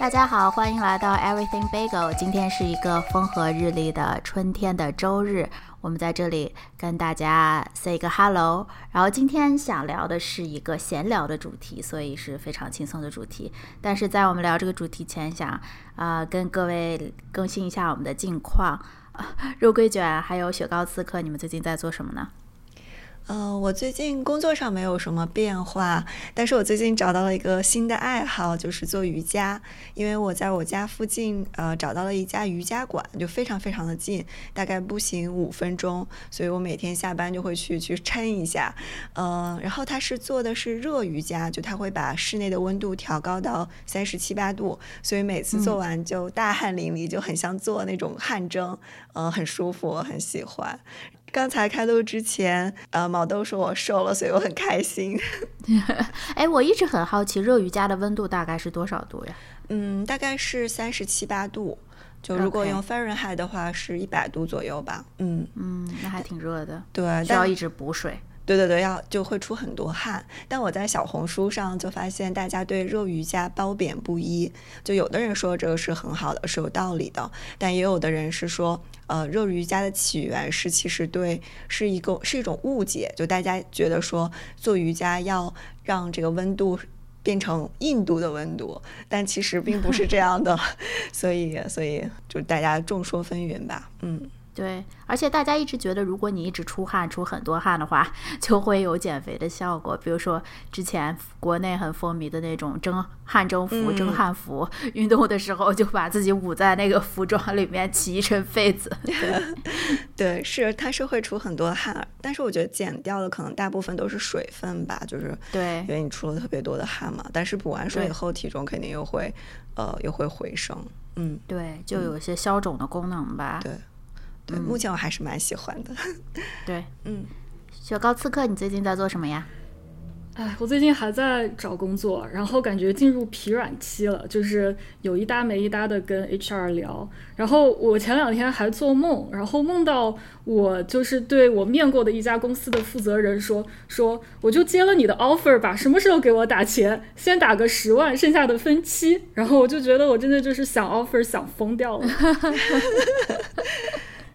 大家好，欢迎来到 Everything Bagel。今天是一个风和日丽的春天的周日，我们在这里跟大家 say 个 hello。然后今天想聊的是一个闲聊的主题，所以是非常轻松的主题。但是在我们聊这个主题前，想啊、跟各位更新一下我们的近况。肉桂卷还有雪糕刺客，你们最近在做什么呢？呃，我最近工作上没有什么变化，但是我最近找到了一个新的爱好，就是做瑜伽。因为我在我家附近，呃，找到了一家瑜伽馆，就非常非常的近，大概步行五分钟，所以我每天下班就会去去撑一下。呃，然后它是做的是热瑜伽，就它会把室内的温度调高到三十七八度，所以每次做完就大汗淋漓，就很像做那种汗蒸，呃，很舒服，我很喜欢。刚才开录之前，呃，毛豆说我瘦了，所以我很开心。哎，我一直很好奇，热瑜伽的温度大概是多少度呀？嗯，大概是三十七八度，就如果用 Fahrenheit 的话是一百度左右吧。嗯，嗯，那还挺热的，对，要一直补水。对对对，要就会出很多汗。但我在小红书上就发现，大家对热瑜伽褒贬不一。就有的人说这个是很好的，是有道理的，但也有的人是说，呃，热瑜伽的起源是其实对是一个是一种误解，就大家觉得说做瑜伽要让这个温度。变成印度的温度，但其实并不是这样的，所以所以就大家众说纷纭吧，嗯。对，而且大家一直觉得，如果你一直出汗、出很多汗的话，就会有减肥的效果。比如说之前国内很风靡的那种蒸汗蒸服、蒸嗯汗服，运动的时候就把自己捂在那个服装里面，起一身痱子。对，对，是它是会出很多汗，但是我觉得减掉的可能大部分都是水分吧，就是对因为你出了特别多的汗嘛。但是补完水以后，体重肯定又会呃又会回升。嗯，对，就有一些消肿的功能吧。对对，目前我还是蛮喜欢的。对，嗯，雪糕刺客，你最近在做什么呀？哎，我最近还在找工作，然后感觉进入疲软期了，就是有一搭没一搭的跟 HR 聊。然后我前两天还做梦，然后梦到我就是对我面过的一家公司的负责人说说，我就接了你的 offer 吧，什么时候给我打钱？先打个十万，剩下的分期。然后我就觉得我真的就是想 offer 想疯掉了。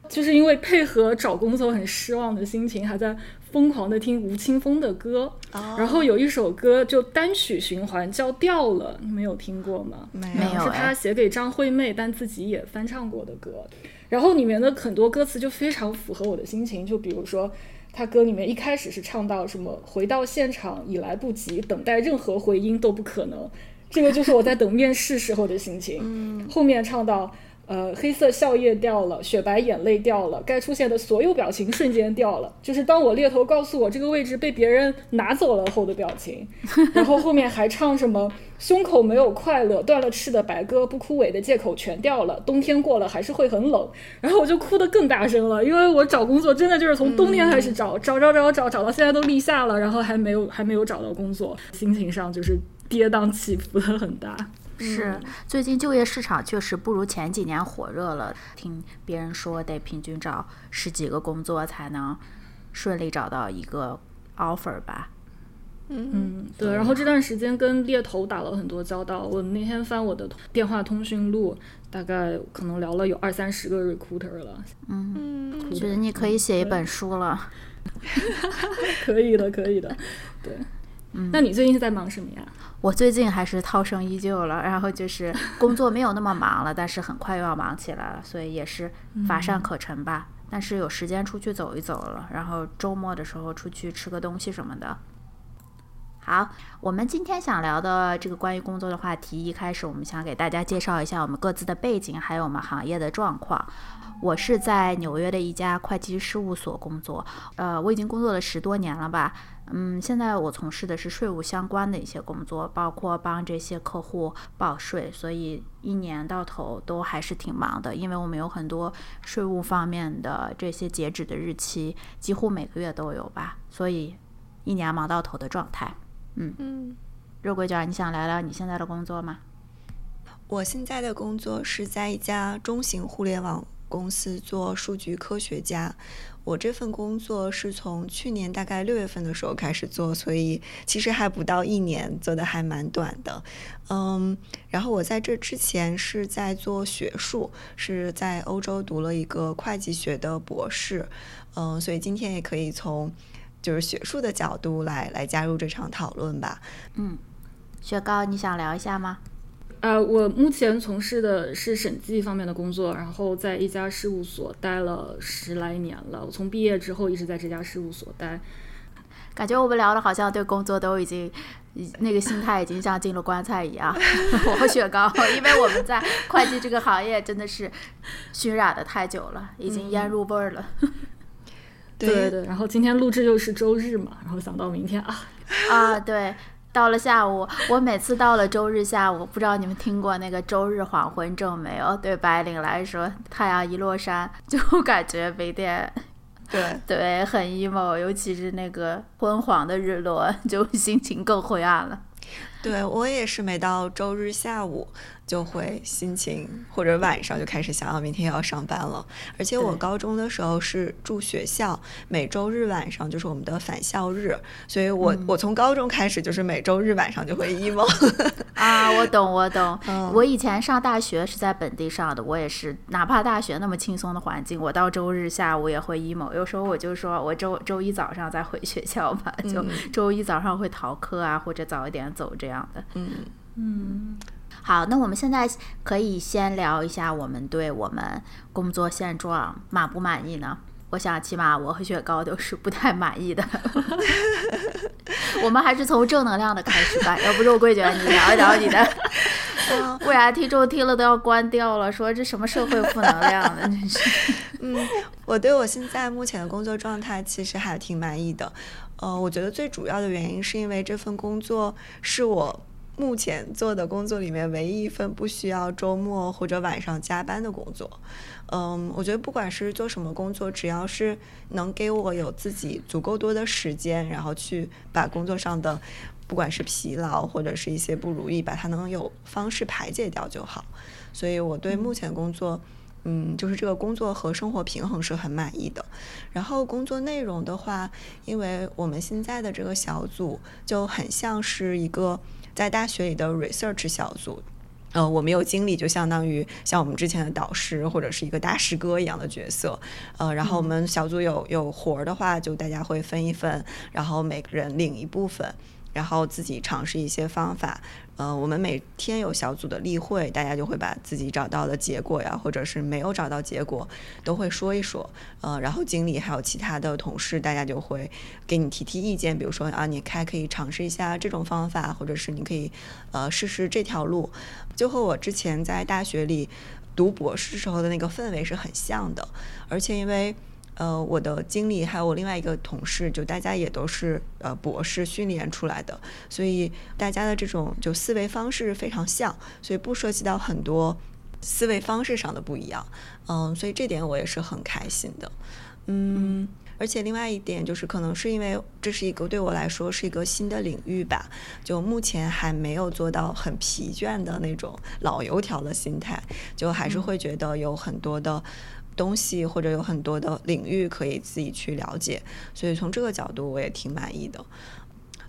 就是因为配合找工作很失望的心情，还在疯狂的听吴青峰的歌。哦然后有一首歌就单曲循环叫《掉了》，你们有听过吗？没没有是哎他写给张惠妹，但自己也翻唱过的歌。然后里面的很多歌词就非常符合我的心情，就比如说。他歌里面一开始是唱到什么“回到现场已来不及，等待任何回音都不可能”，这个就是我在等面试时候的心情。嗯后面唱到，呃，黑色笑靥掉了，雪白眼泪掉了，该出现的所有表情瞬间掉了，就是当我猎头告诉我这个位置被别人拿走了后的表情。然后后面还唱什么，胸口没有快乐，断了翅的白鸽，不枯萎的借口全掉了，冬天过了还是会很冷。然后我就哭得更大声了，因为我找工作真的就是从冬天开始找，找找找找找到现在都立夏了，然后还没有还没有找到工作，心情上就是跌宕起伏的很大。是，最近就业市场确实不如前几年火热了。听别人说，得平均找十几个工作才能顺利找到一个 offer 吧。嗯，对。然后这段时间跟猎头打了很多交道，我那天翻我的电话通讯录，大概可能聊了有二三十个 recruiter 了。嗯，觉得你可以写一本书了。可以的，可以的。对，嗯那你最近是在忙什么呀？我最近还是涛声依旧了，然后就是 工作没有那么忙了，但是很快又要忙起来了，所以也是乏善可陈吧。但是有时间出去走一走了，然后周末的时候出去吃个东西什么的。好，我们今天想聊的这个关于工作的话题，一开始我们想给大家介绍一下我们各自的背景，还有我们行业的状况。我是在纽约的一家会计事务所工作，呃，我已经工作了十多年了吧。嗯，现在我从事的是税务相关的一些工作，包括帮这些客户报税，所以一年到头都还是挺忙的，因为我们有很多税务方面的这些截止的日期，几乎每个月都有吧，所以一年忙到头的状态。嗯，肉桂卷，你想聊聊你现在的工作吗？我现在的工作是在一家中型互联网公司做数据科学家。我这份工作是从去年大概六月份的时候开始做，所以其实还不到一年，做的还蛮短的。嗯，然后我在这之前是在做学术，是在欧洲读了一个会计学的博士。嗯，所以今天也可以从就是学术的角度来来加入这场讨论吧。嗯，雪糕，你想聊一下吗？呃，我目前从事的是审计方面的工作，然后在一家事务所待了十来年了。我从毕业之后一直在这家事务所待。感觉我们聊的好像对工作都已经，那个心态已经像进了棺材一样。我和雪糕，因为我们在会计这个行业真的是熏染的太久了，已经腌入味儿了。对对对。然后今天录制又是周日嘛，然后想到明天啊 啊对。到了下午，我每次到了周日下午，不知道你们听过那个周日黄昏症没有？对白领来说，太阳一落山，就感觉没电，对 对，很 emo，尤其是那个昏黄的日落，就心情更灰暗了。对我也是，每到周日下午。就会心情或者晚上就开始想要明天要上班了，而且我高中的时候是住学校，每周日晚上就是我们的返校日，所以我我从高中开始就是每周日晚上就会 emo。啊，我懂我懂，我以前上大学是在本地上的，我也是，哪怕大学那么轻松的环境，我到周日下午也会 emo。有时候我就说我周周一早上再回学校吧，就周一早上会逃课啊，或者早一点走这样的。嗯嗯。好，那我们现在可以先聊一下我们对我们工作现状满不满意呢？我想起码我和雪糕都是不太满意的。我们还是从正能量的开始吧，要不肉桂卷你聊一聊你的，不然听众听了都要关掉了，说这什么社会负能量呢？真是。嗯，我对我现在目前的工作状态其实还挺满意的。呃，我觉得最主要的原因是因为这份工作是我。目前做的工作里面，唯一一份不需要周末或者晚上加班的工作。嗯，我觉得不管是做什么工作，只要是能给我有自己足够多的时间，然后去把工作上的不管是疲劳或者是一些不如意，把它能有方式排解掉就好。所以我对目前工作，就是这个工作和生活平衡是很满意的。然后工作内容的话，因为我们现在的这个小组就很像是一个。在大学里的 research 小组，呃，我们有经理，就相当于像我们之前的导师或者是一个大师哥一样的角色，呃，然后我们小组有有活儿的话，就大家会分一分，然后每个人领一部分。然后自己尝试一些方法，呃，我们每天有小组的例会，大家就会把自己找到的结果呀，或者是没有找到结果，都会说一说，呃，然后经理还有其他的同事，大家就会给你提提意见，比如说啊，你还可以尝试一下这种方法，或者是你可以呃试试这条路，就和我之前在大学里读博士时候的那个氛围是很像的，而且因为。呃，我的经理还有我另外一个同事，就大家也都是呃博士训练出来的，所以大家的这种就思维方式非常像，所以不涉及到很多思维方式上的不一样，嗯，所以这点我也是很开心的，嗯，而且另外一点就是，可能是因为这是一个对我来说是一个新的领域吧，就目前还没有做到很疲倦的那种老油条的心态，就还是会觉得有很多的。东西或者有很多的领域可以自己去了解，所以从这个角度我也挺满意的。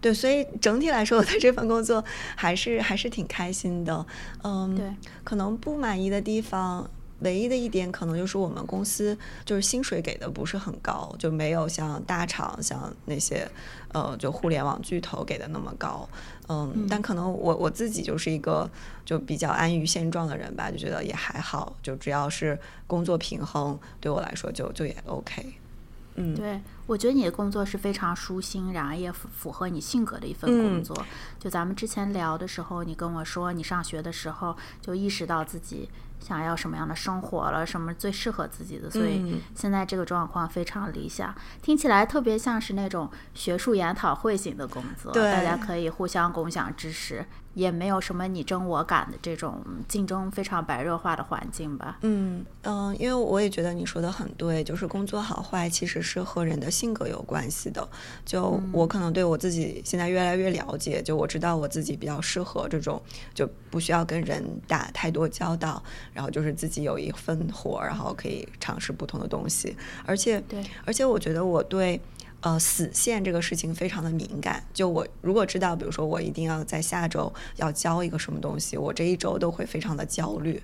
对，所以整体来说，我对这份工作还是还是挺开心的。嗯，对，可能不满意的地方。唯一的一点可能就是我们公司就是薪水给的不是很高，就没有像大厂像那些呃就互联网巨头给的那么高。嗯，但可能我我自己就是一个就比较安于现状的人吧，就觉得也还好，就只要是工作平衡，对我来说就就也 OK。嗯，对，我觉得你的工作是非常舒心，然后也符符合你性格的一份工作。就咱们之前聊的时候，你跟我说你上学的时候就意识到自己。想要什么样的生活了？什么最适合自己的？所以现在这个状况非常理想，听起来特别像是那种学术研讨会型的工作，大家可以互相共享知识。也没有什么你争我赶的这种竞争非常白热化的环境吧？嗯嗯，因为我也觉得你说的很对，就是工作好坏其实是和人的性格有关系的。就我可能对我自己现在越来越了解，就我知道我自己比较适合这种就不需要跟人打太多交道，然后就是自己有一份活，然后可以尝试不同的东西。而且，对，而且我觉得我对呃死线这个事情非常的敏感。就我如果知道，比如说我一定要在下周要交一个什么东西，我这一周都会非常的焦虑。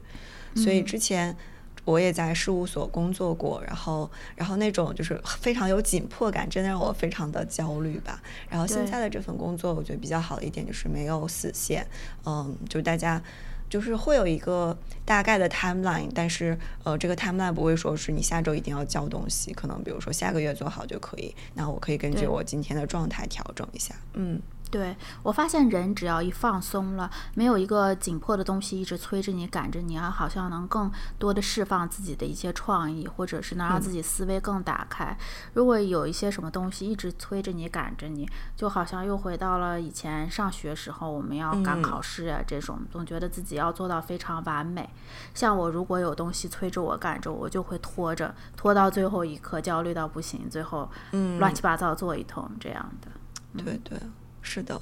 所以之前。我也在事务所工作过，然后，然后那种就是非常有紧迫感，真的让我非常的焦虑吧。然后现在的这份工作，我觉得比较好的一点就是没有死线，嗯，就大家就是会有一个大概的 timeline，但是呃，这个 timeline 不会说是你下周一定要交东西，可能比如说下个月做好就可以。那我可以根据我今天的状态调整一下，嗯。对我发现，人只要一放松了，没有一个紧迫的东西一直催着你、赶着你啊，好像能更多的释放自己的一些创意，或者是能让自己思维更打开。如果有一些什么东西一直催着你、赶着你，就好像又回到了以前上学时候，我们要赶考试啊，这种总觉得自己要做到非常完美。像我如果有东西催着我、赶着我，就会拖着，拖到最后一刻，焦虑到不行，最后乱七八糟做一通这样的。对对。是的，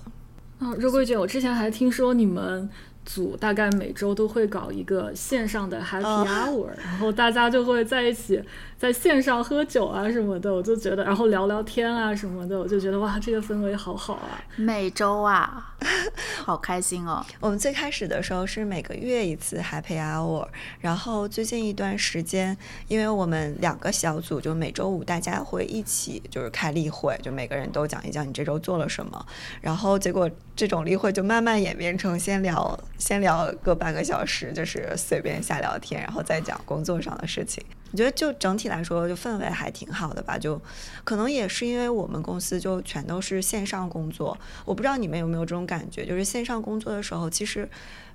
啊，肉桂卷，我之前还听说你们。组大概每周都会搞一个线上的 Happy Hour，然后大家就会在一起在线上喝酒啊什么的，我就觉得，然后聊聊天啊什么的，我就觉得哇，这个氛围好好啊！每周啊，好开心哦！我们最开始的时候是每个月一次 Happy Hour，然后最近一段时间，因为我们两个小组就每周五大家会一起就是开例会，就每个人都讲一讲你这周做了什么，然后结果这种例会就慢慢演变成先聊。先聊个半个小时，就是随便瞎聊天，然后再讲工作上的事情。我觉得就整体来说，就氛围还挺好的吧。就可能也是因为我们公司就全都是线上工作，我不知道你们有没有这种感觉，就是线上工作的时候，其实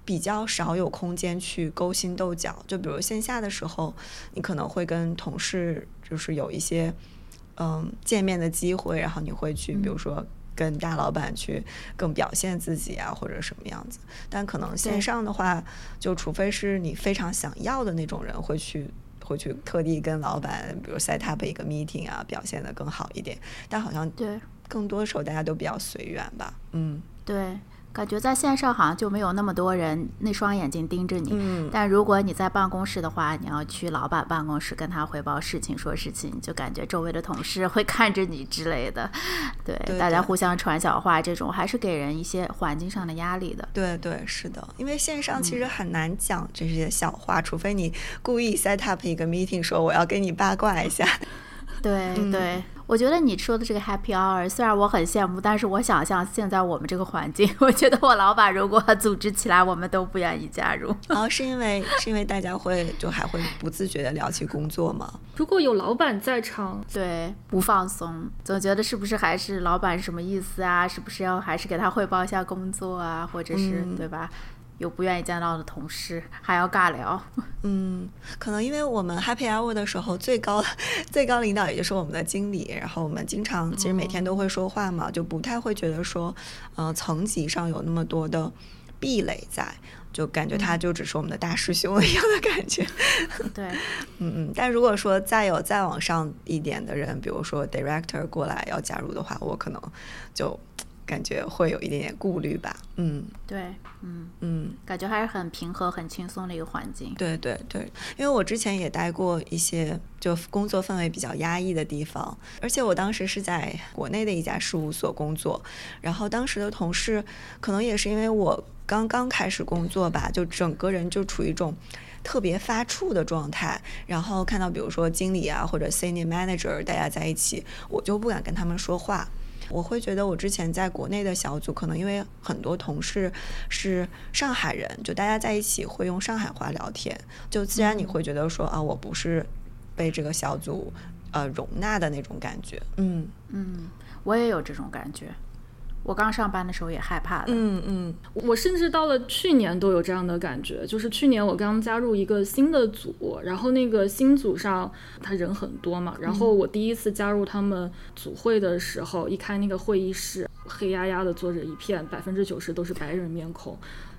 比较少有空间去勾心斗角。就比如线下的时候，你可能会跟同事就是有一些嗯见面的机会，然后你会去，比如说。跟大老板去更表现自己啊，或者什么样子？但可能线上的话，就除非是你非常想要的那种人，会去会去特地跟老板，比如 set up 一个 meeting 啊，表现的更好一点。但好像对更多的时候大家都比较随缘吧。嗯，对。感觉在线上好像就没有那么多人那双眼睛盯着你，嗯，但如果你在办公室的话，你要去老板办公室跟他汇报事情、说事情，就感觉周围的同事会 看着你之类的，对，大家互相传小话，这种还是给人一些环境上的压力的。对对，是的，因为线上其实很难讲这些小话，除非你故意 set up 一个 meeting 说我要跟你八卦一下。对 对。我觉得你说的这个 Happy Hour，虽然我很羡慕，但是我想象现在我们这个环境，我觉得我老板如果组织起来，我们都不愿意加入。哦，是因为是因为大家会就还会不自觉的聊起工作吗？如果有老板在场，对，不放松，总觉得是不是还是老板什么意思啊？是不是要还是给他汇报一下工作啊？或者是对吧？有不愿意见到的同事，还要尬聊。嗯，可能因为我们 Happy Hour 的时候，最高最高领导也就是我们的经理，然后我们经常其实每天都会说话嘛，就不太会觉得说，呃，层级上有那么多的壁垒在，就感觉他就只是我们的大师兄一样的感觉。对，嗯嗯。但如果说再有再往上一点的人，比如说 Director 过来要加入的话，我可能就。感觉会有一点点顾虑吧，嗯，对，嗯。嗯，感觉还是很平和、很轻松的一个环境。对对对，因为我之前也待过一些就工作氛围比较压抑的地方，而且我当时是在国内的一家事务所工作，然后当时的同事可能也是因为我刚刚开始工作吧，就整个人就处于一种特别发怵的状态，然后看到比如说经理啊或者 senior manager 大家在一起，我就不敢跟他们说话。我会觉得，我之前在国内的小组，可能因为很多同事是上海人，就大家在一起会用上海话聊天，就自然你会觉得说啊，我不是被这个小组呃容纳的那种感觉。嗯嗯，我也有这种感觉。我刚上班的时候也害怕的，嗯嗯，我甚至到了去年都有这样的感觉，就是去年我刚加入一个新的组，然后那个新组上他人很多嘛，然后我第一次加入他们组会的时候，一开那个会议室，黑压压的坐着一片，百分之九十都是白人面孔，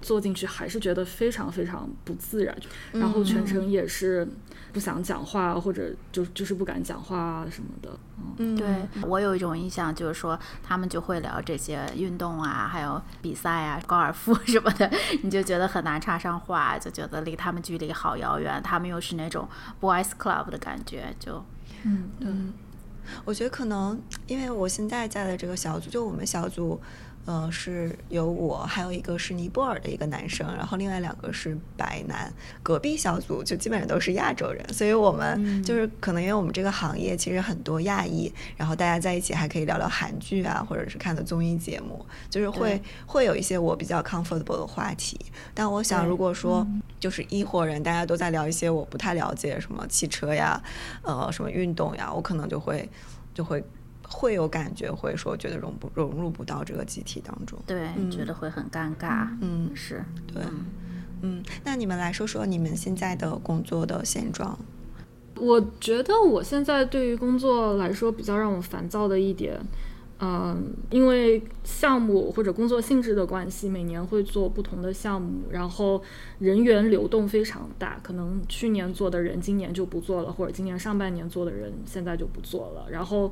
坐进去还是觉得非常非常不自然，然后全程也是不想讲话，或者就就是不敢讲话啊什么的。嗯，对我有一种印象，就是说他们就会聊这些运动啊，还有比赛啊、高尔夫什么的，你就觉得很难插上话，就觉得离他们距离好遥远。他们又是那种 boys club 的感觉，就嗯，对。我觉得可能因为我现在在的这个小组，就我们小组，呃，是有我，还有一个是尼泊尔的一个男生，然后另外两个是白男。隔壁小组就基本上都是亚洲人，所以我们就是可能因为我们这个行业其实很多亚裔，然后大家在一起还可以聊聊韩剧啊，或者是看的综艺节目，就是会会有一些我比较 comfortable 的话题。但我想，如果说就是一伙人，大家都在聊一些我不太了解，什么汽车呀，呃，什么运动呀，我可能就会就会会有感觉，会说觉得融不融入不到这个集体当中。对，觉得会很尴尬。嗯，是，对，嗯，那你们来说说你们现在的工作的现状。我觉得我现在对于工作来说比较让我烦躁的一点，嗯，因为项目或者工作性质的关系，每年会做不同的项目，然后人员流动非常大，可能去年做的人今年就不做了，或者今年上半年做的人现在就不做了，然后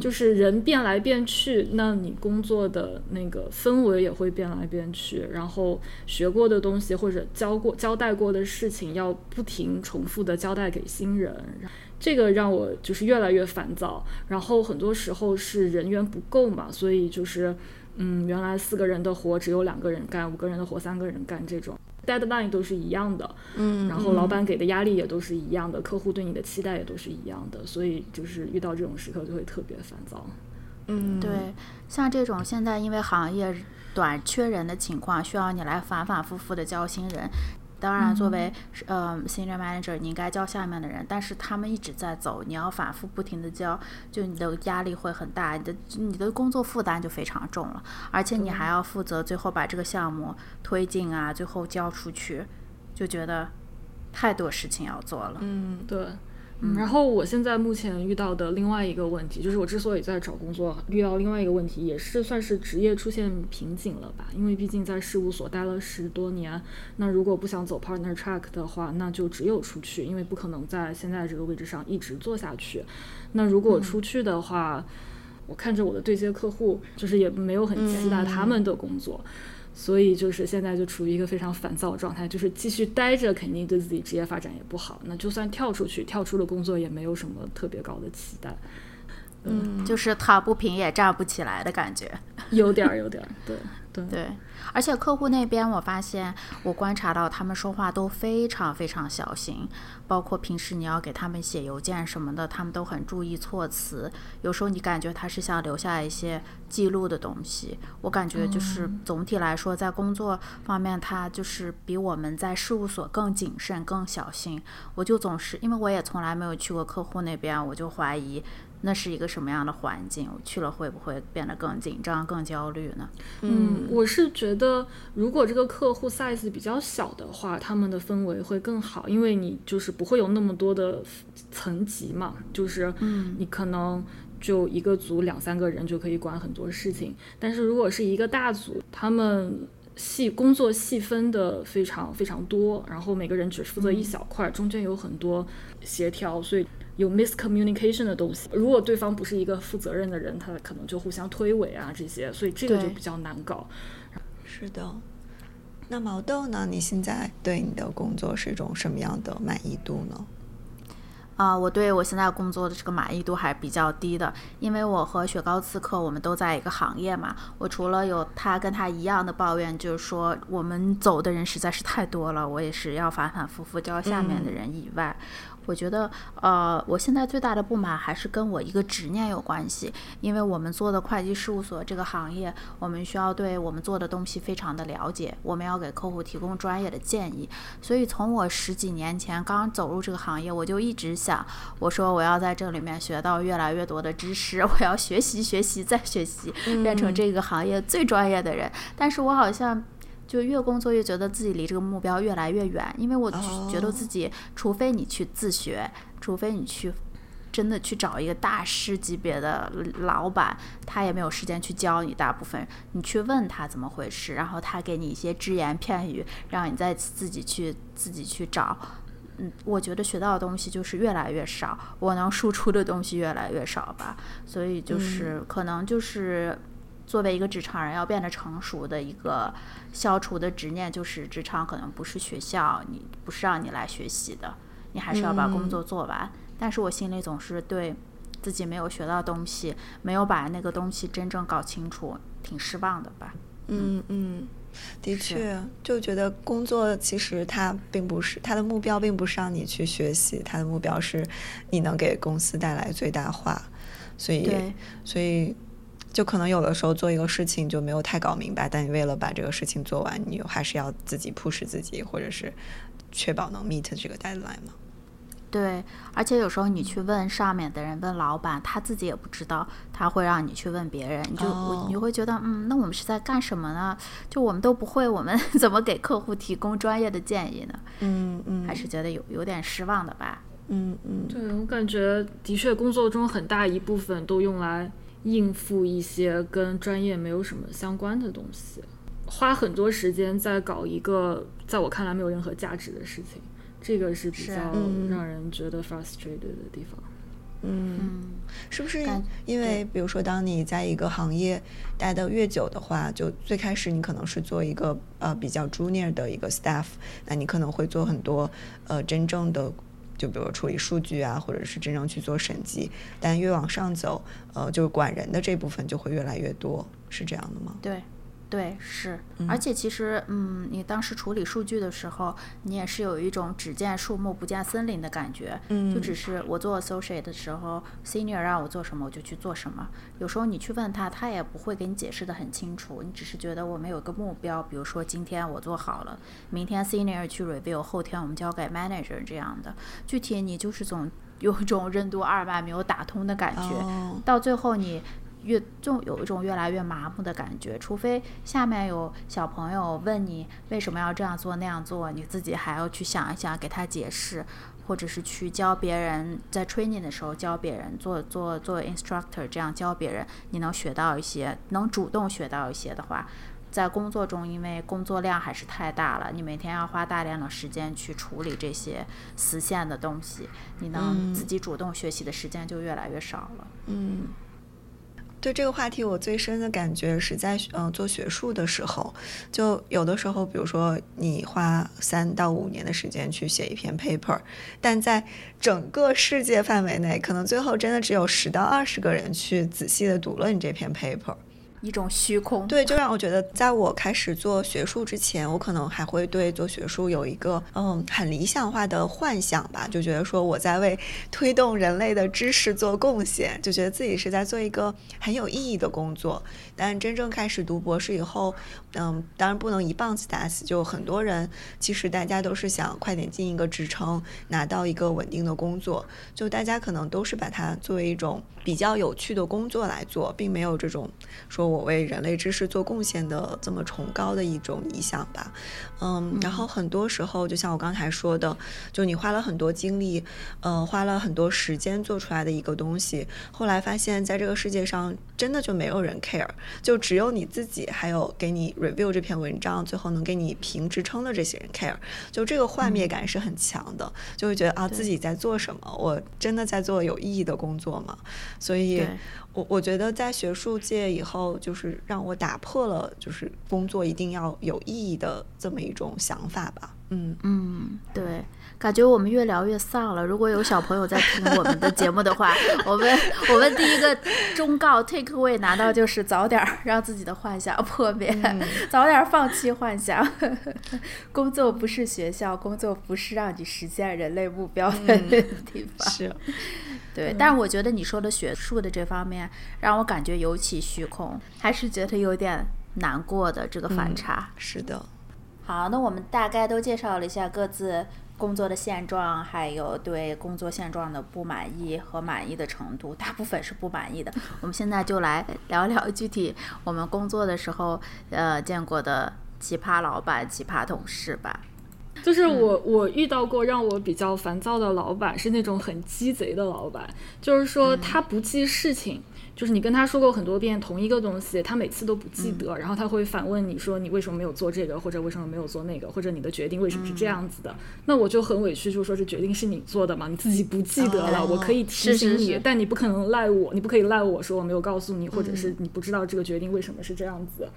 就是人变来变去，那你工作的那个氛围也会变来变去，然后学过的东西或者教过交代过的事情要不停重复的交代给新人。这个让我就是越来越烦躁，然后很多时候是人员不够嘛，所以就是，嗯，原来四个人的活只有两个人干，五个人的活三个人干，这种 deadline 都是一样的，嗯然后老板给的压力也都是一样的，客户对你的期待也都是一样的，所以就是遇到这种时刻就会特别烦躁。嗯，对，像这种现在因为行业短缺人的情况，需要你来反反复复的教新人。当然，作为呃 senior manager，你应该教下面的人，但是他们一直在走，你要反复不停的教，就你的压力会很大，你的你的工作负担就非常重了，而且你还要负责最后把这个项目推进啊，最后交出去，就觉得太多事情要做了。嗯对，嗯，然后我现在目前遇到的另外一个问题，就是我之所以在找工作，遇到另外一个问题，也是算是职业出现瓶颈了吧？因为毕竟在事务所待了十多年，那如果不想走 partner track 的话，那就只有出去，因为不可能在现在这个位置上一直做下去。那如果出去的话，我看着我的对接客户，就是也没有很期待他们的工作。所以就是现在就处于一个非常烦躁的状态，就是继续待着肯定对自己职业发展也不好。那就算跳出去，跳出了工作也没有什么特别高的期待，嗯，就是躺不平也站不起来的感觉。有点儿有点儿，对对对，而且客户那边我发现，我观察到他们说话都非常非常小心，包括平时你要给他们写邮件什么的，他们都很注意措辞。有时候你感觉他是想留下一些记录的东西。我感觉就是总体来说，在工作方面，他就是比我们在事务所更谨慎、更小心。我就总是因为我也从来没有去过客户那边，我就怀疑。那是一个什么样的环境？我去了会不会变得更紧张、更焦虑呢？嗯，我是觉得，如果这个客户 size 比较小的话，他们的氛围会更好，因为你就是不会有那么多的层级嘛，就是你可能就一个组两三个人就可以管很多事情。但是如果是一个大组，他们细工作细分的非常非常多，然后每个人只负责一小块，中间有很多协调，所以。有 miscommunication 的东西，如果对方不是一个负责任的人，他可能就互相推诿啊这些，所以这个就比较难搞。是的。那毛豆呢？你现在对你的工作是一种什么样的满意度呢？啊、我对我现在工作的这个满意度还比较低的，因为我和雪糕刺客我们都在一个行业嘛。我除了有他跟他一样的抱怨，就是说我们走的人实在是太多了，我也是要反反复复教下面的人以外，我觉得呃，我现在最大的不满还是跟我一个执念有关系，因为我们做的会计事务所这个行业，我们需要对我们做的东西非常的了解，我们要给客户提供专业的建议，所以从我十几年前刚走入这个行业，我就一直想，我说我要在这里面学到越来越多的知识，我要学习学习再学习，变成这个行业最专业的人。但是我好像就越工作越觉得自己离这个目标越来越远，因为我哦觉得自己，除非你去自学，除非你去真的去找一个大师级别的老板，他也没有时间去教你。大部分你去问他怎么回事，然后他给你一些只言片语，让你再自己去自己去找。嗯，我觉得学到的东西就是越来越少，我能输出的东西越来越少吧。所以就是可能就是作为一个职场人要变得成熟的一个消除的执念，就是职场可能不是学校，你不是让你来学习的，你还是要把工作做完。但是我心里总是对自己没有学到东西，没有把那个东西真正搞清楚，挺失望的吧。嗯嗯，的确，就觉得工作其实它并不是它的目标，并不是让你去学习，它的目标是你能给公司带来最大化。所以，所以就可能有的时候做一个事情就没有太搞明白，但你为了把这个事情做完，你还是要自己 push 自己，或者是确保能 meet 这个 deadline 嘛。对，而且有时候你去问上面的人，问老板，他自己也不知道，他会让你去问别人，你就你会觉得，嗯，那我们是在干什么呢？就我们都不会，我们怎么给客户提供专业的建议呢？嗯嗯，还是觉得有有点失望的吧。嗯嗯，对我感觉的确，工作中很大一部分都用来应付一些跟专业没有什么相关的东西，花很多时间在搞一个在我看来没有任何价值的事情。这个是比较让人觉得 frustrated 的地方。嗯，是不是因为，比如说，当你在一个行业待的越久的话，就最开始你可能是做一个呃比较 junior 的一个 staff，那你可能会做很多呃真正的，就比如处理数据啊，或者是真正去做审计。但越往上走，呃，就是管人的这部分就会越来越多，是这样的吗？对。对，是，而且其实，嗯，你当时处理数据的时候，你也是有一种只见树木不见森林的感觉，嗯，就只是我做 associate 的时候，senior 让我做什么我就去做什么。有时候你去问他，他也不会给你解释的很清楚，你只是觉得我们有个目标，比如说今天我做好了，明天 senior 去 review，后天我们交给 manager 这样的。具体你就是总有一种任督二脉没有打通的感觉，到最后你。越就有一种越来越麻木的感觉，除非下面有小朋友问你为什么要这样做那样做，你自己还要去想一想给他解释，或者是去教别人在 training 的时候教别人做做做 instructor 这样教别人，你能学到一些，能主动学到一些的话，在工作中因为工作量还是太大了，你每天要花大量的时间去处理这些实现的东西，你能自己主动学习的时间就越来越少了。嗯。对这个话题，我最深的感觉是在嗯做学术的时候，就有的时候，比如说你花三到五年的时间去写一篇 paper，但在整个世界范围内，可能最后真的只有十到二十个人去仔细的读了你这篇 paper。一种虚空，对，就让我觉得，在我开始做学术之前，我可能还会对做学术有一个嗯很理想化的幻想吧，就觉得说我在为推动人类的知识做贡献，就觉得自己是在做一个很有意义的工作。但真正开始读博士以后，嗯，当然不能一棒子打死，就很多人其实大家都是想快点进一个职称，拿到一个稳定的工作，就大家可能都是把它作为一种比较有趣的工作来做，并没有这种说。我为人类知识做贡献的这么崇高的一种理想吧，嗯，然后很多时候，就像我刚才说的，就你花了很多精力，呃，花了很多时间做出来的一个东西，后来发现在这个世界上真的就没有人 care，就只有你自己，还有给你 review 这篇文章，最后能给你评职称的这些人 care，就这个幻灭感是很强的，就会觉得啊，自己在做什么？我真的在做有意义的工作吗？所以。我我觉得在学术界以后，就是让我打破了就是工作一定要有意义的这么一种想法吧。嗯嗯，对，感觉我们越聊越丧了。如果有小朋友在听我们的节目的话，我们我们第一个忠告 take away 拿到就是早点让自己的幻想破灭，早点放弃幻想。工作不是学校，工作不是让你实现人类目标的地方。是。对，但是我觉得你说的学术的这方面让我感觉尤其虚空，还是觉得有点难过的这个反差。是的。好，那我们大概都介绍了一下各自工作的现状，还有对工作现状的不满意和满意的程度，大部分是不满意的。我们现在就来聊聊具体我们工作的时候呃见过的奇葩老板、奇葩同事吧。就是我我遇到过让我比较烦躁的老板，是那种很鸡贼的老板，就是说他不记事情。就是你跟他说过很多遍同一个东西，他每次都不记得，然后他会反问你说你为什么没有做这个，或者为什么没有做那个，或者你的决定为什么是这样子的？那我就很委屈，就说这决定是你做的嘛，你自己不记得了，我可以提醒你，但你不可能赖我，你不可以赖我说我没有告诉你，或者是你不知道这个决定为什么是这样子。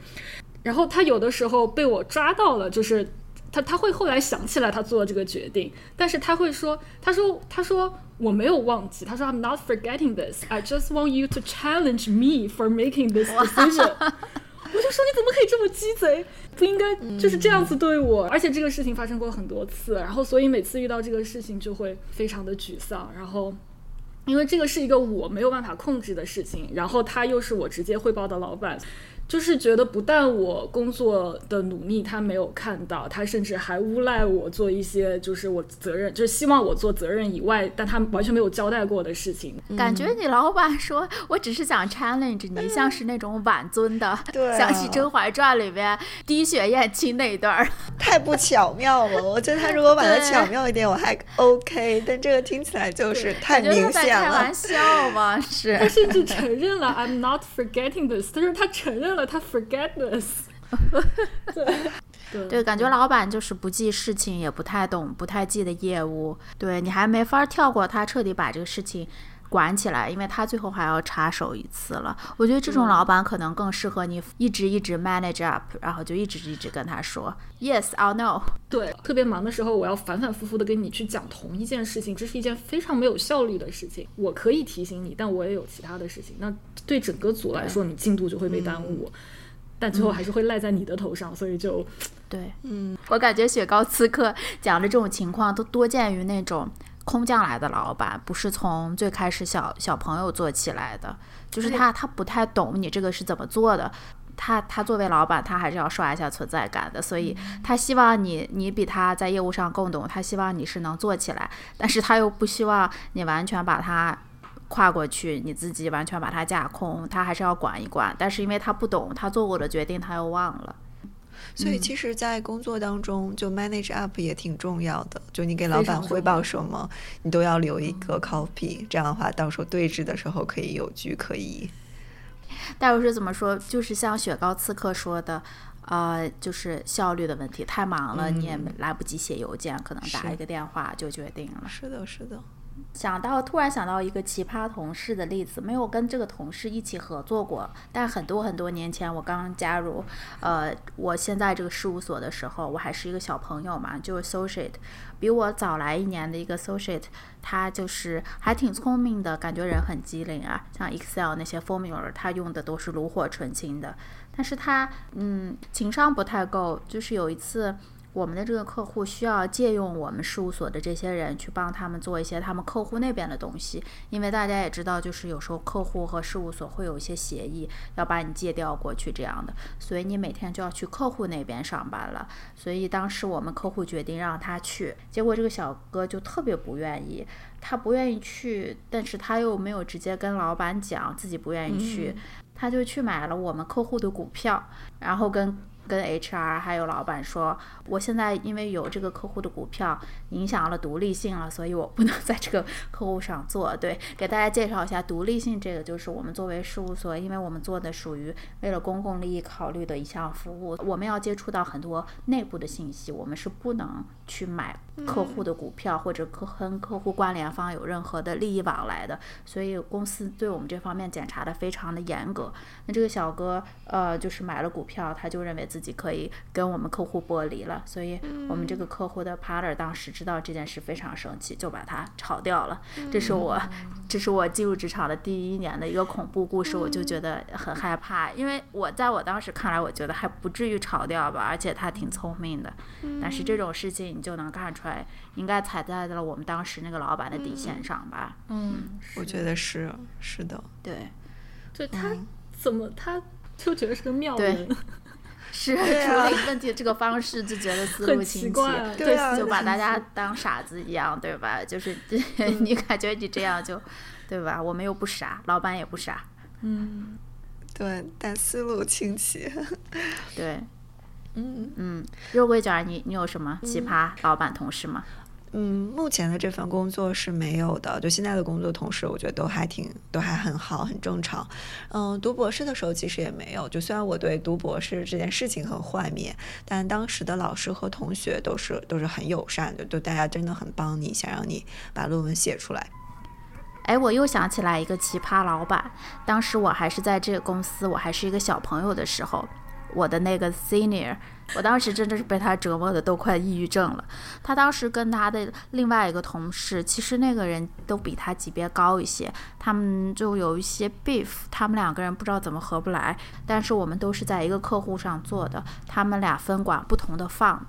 然后他有的时候被我抓到了，就是。他他会后来想起来他做了这个决定，但是他会说，他说他说我没有忘记，他说 I'm not forgetting this, I just want you to challenge me for making this decision。我就说你怎么可以这么鸡贼，不应该就是这样子对我，而且这个事情发生过很多次，然后所以每次遇到这个事情就会非常的沮丧，然后因为这个是一个我没有办法控制的事情，然后他又是我直接汇报的老板。就是觉得不但我工作的努力他没有看到，他甚至还诬赖我做一些就是我责任，就是希望我做责任以外，但他完全没有交代过的事情。感觉你老板说我只是想 challenge 你，像是那种晚尊的，对想起《甄嬛传》里边滴血验亲那一段，太不巧妙了。我觉得他如果把它巧妙一点，我还 OK，但这个听起来就是太明显了。开玩笑吗？是。他甚至承认了 I'm not forgetting this，他说他承认。他 forgetness 对对，感觉老板就是不记事情，也不太懂，不太记得业务。对你还没法跳过他，彻底把这个事情管起来，因为他最后还要插手一次了。我觉得这种老板可能更适合你一直一直 manage up，然后就一直一直跟他说 yes or no。对，特别忙的时候，我要反反复复的跟你去讲同一件事情，这是一件非常没有效率的事情。我可以提醒你，但我也有其他的事情。那对整个组来说，你进度就会被耽误，但最后还是会赖在你的头上，所以就，对，嗯，我感觉雪糕刺客讲的这种情况都多见于那种空降来的老板，不是从最开始小小朋友做起来的，就是他他不太懂你这个是怎么做的，他他作为老板，他还是要刷一下存在感的，所以他希望你你比他在业务上更懂，他希望你是能做起来，但是他又不希望你完全把他。跨过去，你自己完全把他架空，他还是要管一管。但是因为他不懂，他做过的决定他又忘了。所以其实，在工作当中，就 manage up 也挺重要的。就你给老板汇报什么，你都要留一个 copy，这样的话，到时候对峙的时候可以有据可依。戴老师怎么说？就是像雪糕刺客说的，呃，就是效率的问题，太忙了，你也来不及写邮件，可能打一个电话就决定了。是的，是的。想到，突然想到一个奇葩同事的例子，没有跟这个同事一起合作过，但很多很多年前我刚加入，呃，我现在这个事务所的时候，我还是一个小朋友嘛，就是 associate，比我早来一年的一个 associate，他就是还挺聪明的，感觉人很机灵啊，像 Excel 那些 formula，他用的都是炉火纯青的，但是他嗯情商不太够，就是有一次。我们的这个客户需要借用我们事务所的这些人去帮他们做一些他们客户那边的东西，因为大家也知道，就是有时候客户和事务所会有一些协议，要把你借调过去这样的，所以你每天就要去客户那边上班了。所以当时我们客户决定让他去，结果这个小哥就特别不愿意，他不愿意去，但是他又没有直接跟老板讲自己不愿意去，他就去买了我们客户的股票，然后跟。跟 HR 还有老板说，我现在因为有这个客户的股票，影响了独立性了，所以我不能在这个客户上做。对，给大家介绍一下独立性，这个就是我们作为事务所，因为我们做的属于为了公共利益考虑的一项服务，我们要接触到很多内部的信息，我们是不能去买客户的股票或者客跟客户关联方有任何的利益往来的，所以公司对我们这方面检查的非常的严格。那这个小哥，呃，就是买了股票，他就认为。自己可以跟我们客户剥离了，所以我们这个客户的 partner 当时知道这件事非常生气，就把他炒掉了。这是我，这是我进入职场的第一年的一个恐怖故事，我就觉得很害怕，因为我在我当时看来，我觉得还不至于炒掉吧，而且他挺聪明的。但是这种事情你就能看出来，应该踩在了我们当时那个老板的底线上吧？嗯，我觉得是是的，对，就他怎么他就觉得是个妙人。是出了问题这个方式就觉得思路清晰，对，就把大家当傻子一样，对吧？就是 你感觉你这样就，对吧？我们又不傻，老板也不傻，嗯，对，但思路清晰，对，嗯嗯，肉桂卷，你你有什么奇葩老板同事吗？嗯，目前的这份工作是没有的。就现在的工作同事，我觉得都还挺，都还很好，很正常。嗯，读博士的时候其实也没有。就虽然我对读博士这件事情很幻灭，但当时的老师和同学都是都是很友善的，就大家真的很帮你，想让你把论文写出来。哎，我又想起来一个奇葩老板。当时我还是在这个公司，我还是一个小朋友的时候，我的那个 senior，我当时真的是被他折磨的都快抑郁症了。他当时跟他的另外一个同事，其实那个人都比他级别高一些，他们就有一些 beef，他们两个人不知道怎么合不来。但是我们都是在一个客户上做的，他们俩分管不同的 fund，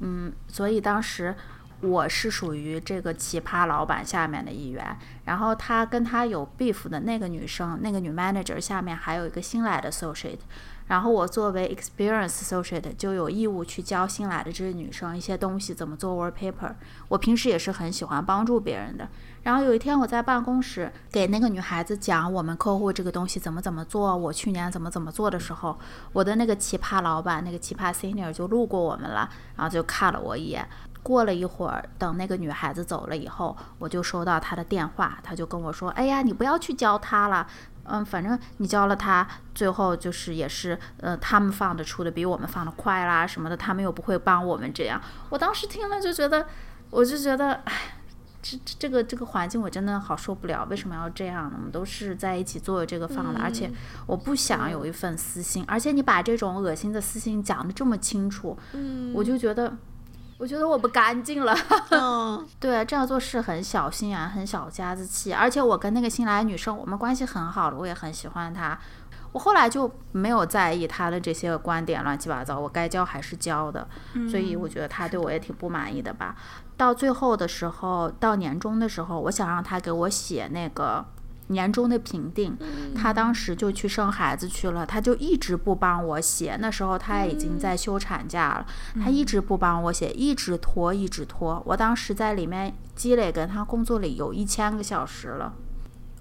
嗯，所以当时。我是属于这个奇葩老板下面的一员，然后他跟他有 beef 的那个女生，那个女 manager 下面还有一个新来的 associate，然后我作为 experience associate 就有义务去教新来的这些女生一些东西，怎么做 word paper。我平时也是很喜欢帮助别人的。然后有一天我在办公室给那个女孩子讲我们客户这个东西怎么怎么做，我去年怎么怎么做的时候，我的那个奇葩老板，那个奇葩 senior 就路过我们了，然后就看了我一眼。过了一会儿，等那个女孩子走了以后，我就收到她的电话，她就跟我说：“哎呀，你不要去教她了，嗯，反正你教了他，最后就是也是，呃，他们放的出的比我们放的快啦什么的，他们又不会帮我们这样。”我当时听了就觉得，我就觉得，哎，这这个这个环境我真的好受不了，为什么要这样呢？我们都是在一起做这个放的，而且我不想有一份私心，而且你把这种恶心的私心讲的这么清楚，嗯，我就觉得。我觉得我不干净了，嗯，对，这样做事很小心眼，很小家子气。而且我跟那个新来的女生，我们关系很好的，我也很喜欢她。我后来就没有在意她的这些观点，乱七八糟，我该教还是教的。所以我觉得她对我也挺不满意的吧。到最后的时候，到年终的时候，我想让她给我写那个。年终的评定，他当时就去生孩子去了，他就一直不帮我写。那时候他已经在休产假了，他一直不帮我写，一直拖，一直拖。我当时在里面积累跟他工作里有一千个小时了。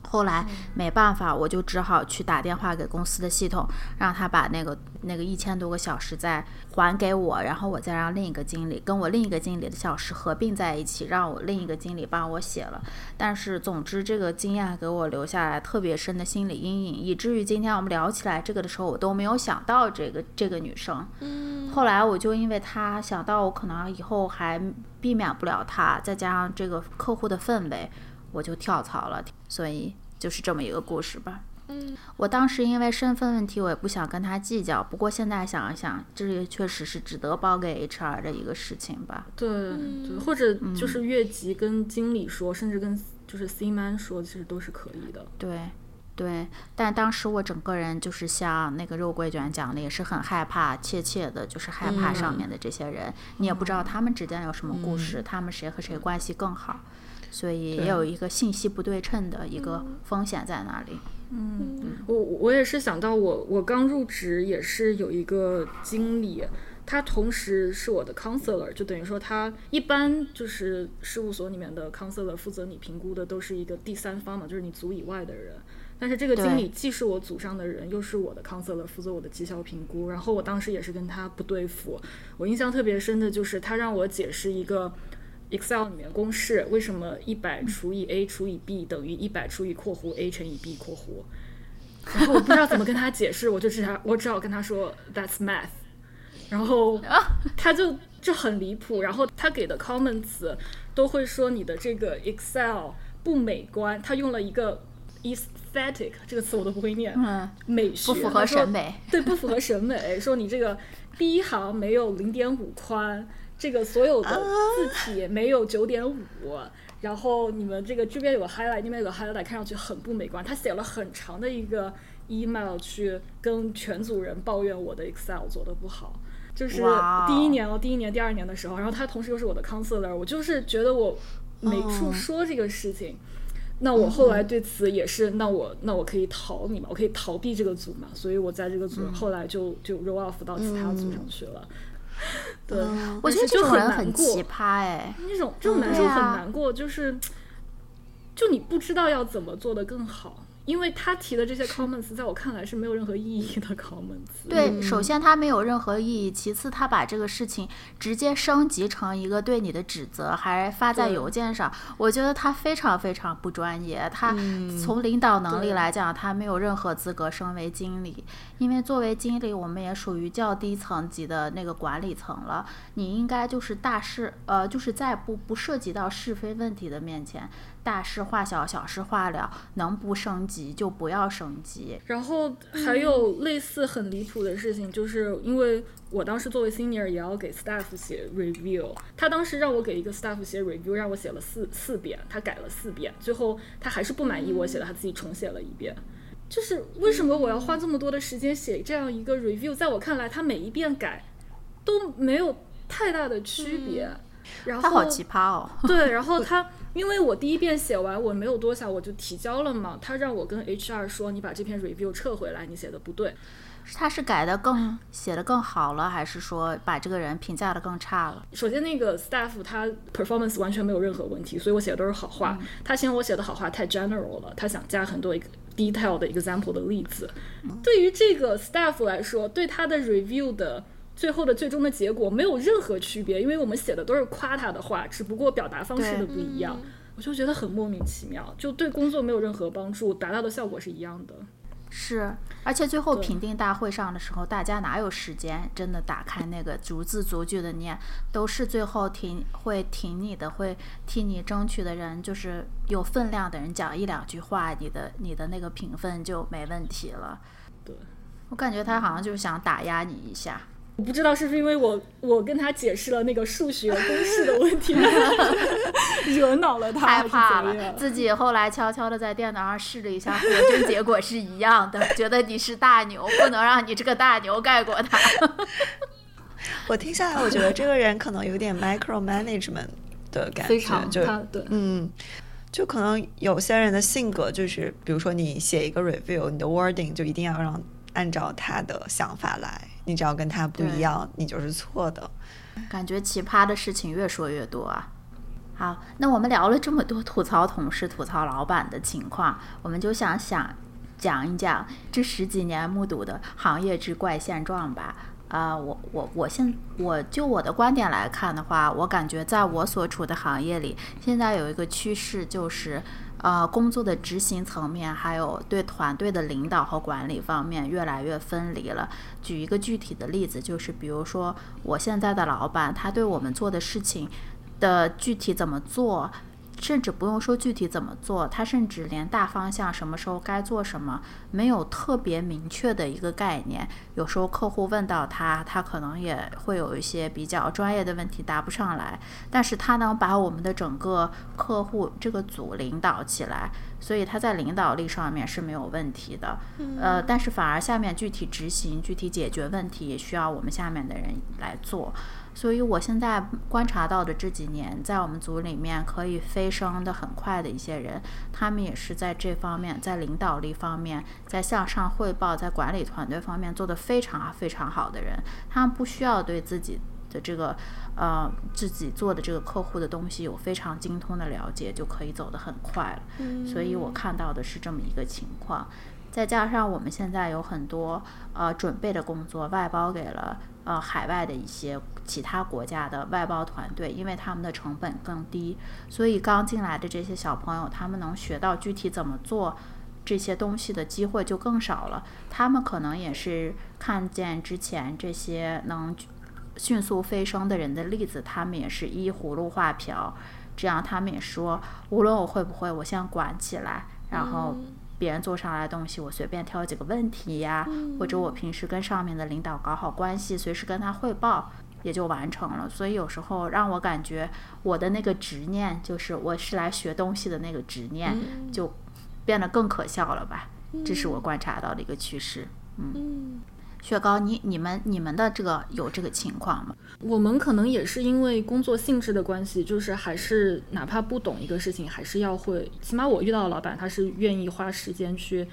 后来没办法，我就只好去打电话给公司的系统，让他把那个那个一千多个小时再还给我，然后我再让另一个经理跟我另一个经理的小时合并在一起，让我另一个经理帮我写了。但是总之这个经验给我留下来特别深的心理阴影，以至于今天我们聊起来这个的时候，我都没有想到这个这个女生。嗯，后来我就因为她想到我可能以后还避免不了她，再加上这个客户的氛围。我就跳槽了，所以就是这么一个故事吧。嗯，我当时因为身份问题，我也不想跟他计较。不过现在想一想，这也确实是值得报给 HR 的一个事情吧。对，对，或者就是越级跟经理说，甚至跟就是 C man 说，其实都是可以的。对，对。但当时我整个人就是像那个肉桂卷讲的，也是很害怕，怯怯的，就是害怕上面的这些人。你也不知道他们之间有什么故事，他们谁和谁关系更好。所以也有一个信息不对称的一个风险在那里。嗯，我我也是想到我我刚入职也是有一个经理，他同时是我的 counselor，就等于说他一般就是事务所里面的 counselor 负责你评估的都是一个第三方嘛，就是你组以外的人。但是这个经理既是我组上的人，又是我的 counselor，负责我的绩效评估。然后我当时也是跟他不对付，我印象特别深的就是他让我解释一个。Excel 里面公式为什么一百除以 a 除以 b 等于一百除以括弧 a 乘以 b 括弧？然后我不知道怎么跟他解释，我就只好 我只好跟他说 That's math。然后他就就很离谱，然后他给的 comments 都会说你的这个 Excel 不美观，他用了一个 aesthetic 这个词我都不会念，嗯美学不符合审美，对，不符合审美，说你这个第一行没有零点五宽。这个所有的字体没有九点五，然后你们这个这边有个 highlight，那边有个 highlight，看上去很不美观。他写了很长的一个 email 去跟全组人抱怨我的 Excel 做的不好，就是第一年了，第一年、第二年的时候，然后他同时又是我的 counselor，我就是觉得我没处说这个事情。那我后来对此也是，那我那我可以逃你嘛，我可以逃避这个组嘛，所以我在这个组后来就就 roll off 到其他组上去了。对，我觉得这种人很奇葩哎，那种这种难受很难过，就是，就你不知道要怎么做的更好，因为他提的这些 comments 在我看来是没有任何意义的 comments。对，首先他没有任何意义，其次他把这个事情直接升级成一个对你的指责，还发在邮件上，我觉得他非常非常不专业。他从领导能力来讲，他没有任何资格升为经理，因为作为经理，我们也属于较低层级的那个管理层了。你应该就是大事，呃，就是在不不涉及到是非问题的面前，大事化小，小事化了，能不升级就不要升级。然后还有类似很离谱的事情，就是因为我当时作为 senior 也要给 staff 写 review，他当时让我给一个 staff 写 review，让我写了四四遍，他改了四遍，最后他还是不满意我写的，他自己重写了一遍。就是为什么我要花这么多的时间写这样一个 review？在我看来，他每一遍改都没有太大的区别。然后他好奇葩哦！对，然后他因为我第一遍写完，我没有多想，我就提交了嘛。他让我跟 HR 说，你把这篇 review 撤回来，你写的不对。他是改的更写的更好了，还是说把这个人评价的更差了？首先，那个 staff 他 performance 完全没有任何问题，所以我写的都是好话。他嫌我写的好话太 general 了，他想加很多 detail 的 example 的例子。对于这个 staff 来说，对他的 review 的最后的最终的结果没有任何区别，因为我们写的都是夸他的话，只不过表达方式的不一样。我就觉得很莫名其妙，就对工作没有任何帮助，达到的效果是一样的。是，而且最后评定大会上的时候，大家哪有时间真的打开那个逐字逐句的念？都是最后挺会挺你的，会替你争取的人，就是有分量的人讲一两句话，你的你的那个评分就没问题了。对，我感觉他好像就是想打压你一下。我不知道是不是因为我我跟他解释了那个数学公式的问题，惹恼了他，害怕了，自己后来悄悄的在电脑上试了一下，和真结果是一样的，觉得你是大牛，不能让你这个大牛盖过他。我听下来，我觉得这个人可能有点 micro management 的感觉，非常就他对嗯，就可能有些人的性格就是，比如说你写一个 review，你的 wording 就一定要让按照他的想法来，你只要跟他不一样，你就是错的。感觉奇葩的事情越说越多啊。好，那我们聊了这么多吐槽同事、吐槽老板的情况，我们就想想讲一讲这十几年目睹的行业之怪现状吧。啊、我我我现我就我的观点来看的话，我感觉在我所处的行业里，现在有一个趋势就是，呃，工作的执行层面，还有对团队的领导和管理方面越来越分离了。举一个具体的例子，就是比如说我现在的老板，他对我们做的事情的具体怎么做，甚至不用说具体怎么做，他甚至连大方向什么时候该做什么，没有特别明确的一个概念。有时候客户问到他，他可能也会有一些比较专业的问题答不上来，但是他能把我们的整个客户这个组领导起来，所以他在领导力上面是没有问题的。呃，但是反而下面具体执行、具体解决问题，也需要我们下面的人来做。所以我现在观察到的这几年，在我们组里面可以飞升的很快的一些人，他们也是在这方面，在领导力方面，在向上汇报，在管理团队方面做得非常非常好的人，他们不需要对自己的这个呃自己做的这个客户的东西有非常精通的了解，就可以走得很快了。所以我看到的是这么一个情况。再加上我们现在有很多呃准备的工作外包给了呃海外的一些其他国家的外包团队，因为他们的成本更低，所以刚进来的这些小朋友，他们能学到具体怎么做这些东西的机会就更少了。他们可能也是看见之前这些能迅速飞升的人的例子，他们也是依葫芦画瓢，这样他们也说，无论我会不会，我先管起来，然后。别人做上来的东西，我随便挑几个问题呀，或者我平时跟上面的领导搞好关系，随时跟他汇报，也就完成了。所以有时候让我感觉我的那个执念，就是我是来学东西的那个执念，就变得更可笑了吧？这是我观察到的一个趋势。嗯，雪糕，你你们你们的这个有这个情况吗？我们可能也是因为工作性质的关系，就是还是哪怕不懂一个事情，还是要会。起码我遇到的老板，他是愿意花时间去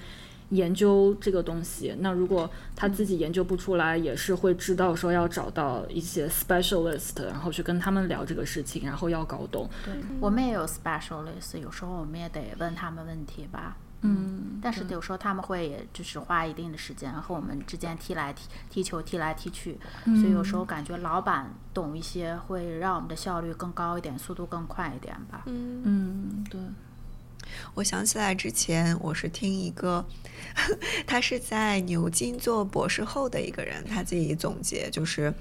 研究这个东西。那如果他自己研究不出来，也是会知道说要找到一些 specialist，然后去跟他们聊这个事情，然后要搞懂。对，我们也有 specialist，有时候我们也得问他们问题吧。嗯，但是有时候他们会也就是花一定的时间和我们之间踢来踢踢球踢来踢去，所以有时候感觉老板懂一些，会让我们的效率更高一点，速度更快一点吧。嗯嗯，对，我想起来之前我是听一个，他是在牛津做博士后的一个人，他自己总结就是。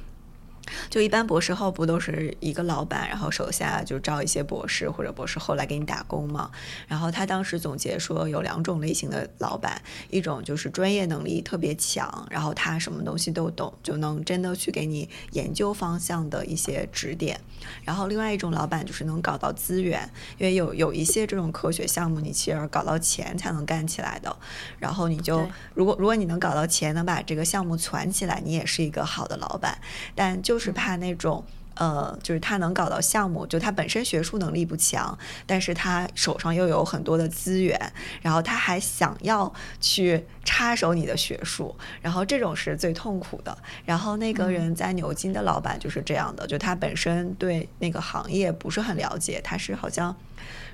就一般博士后不都是一个老板，然后手下就招一些博士或者博士后来给你打工嘛？然后他当时总结说有两种类型的老板，一种就是专业能力特别强，然后他什么东西都懂，就能真的去给你研究方向的一些指点。然后另外一种老板就是能搞到资源，因为有有一些这种科学项目，你其实搞到钱才能干起来的。然后你就如果如果你能搞到钱，能把这个项目攒起来，你也是一个好的老板。但就是怕那种。呃，就是他能搞到项目，就他本身学术能力不强，但是他手上又有很多的资源，然后他还想要去插手你的学术，然后这种是最痛苦的。然后那个人在牛津的老板就是这样的，就他本身对那个行业不是很了解，他是好像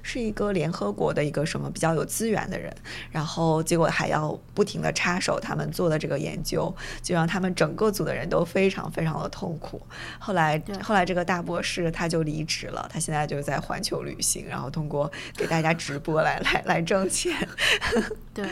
是一个联合国的一个什么比较有资源的人，然后结果还要不停的插手他们做的这个研究，就让他们整个组的人都非常非常的痛苦。后来后来这个大博士他就离职了，他现在就在环球旅行，然后通过给大家直播来来来挣钱。对，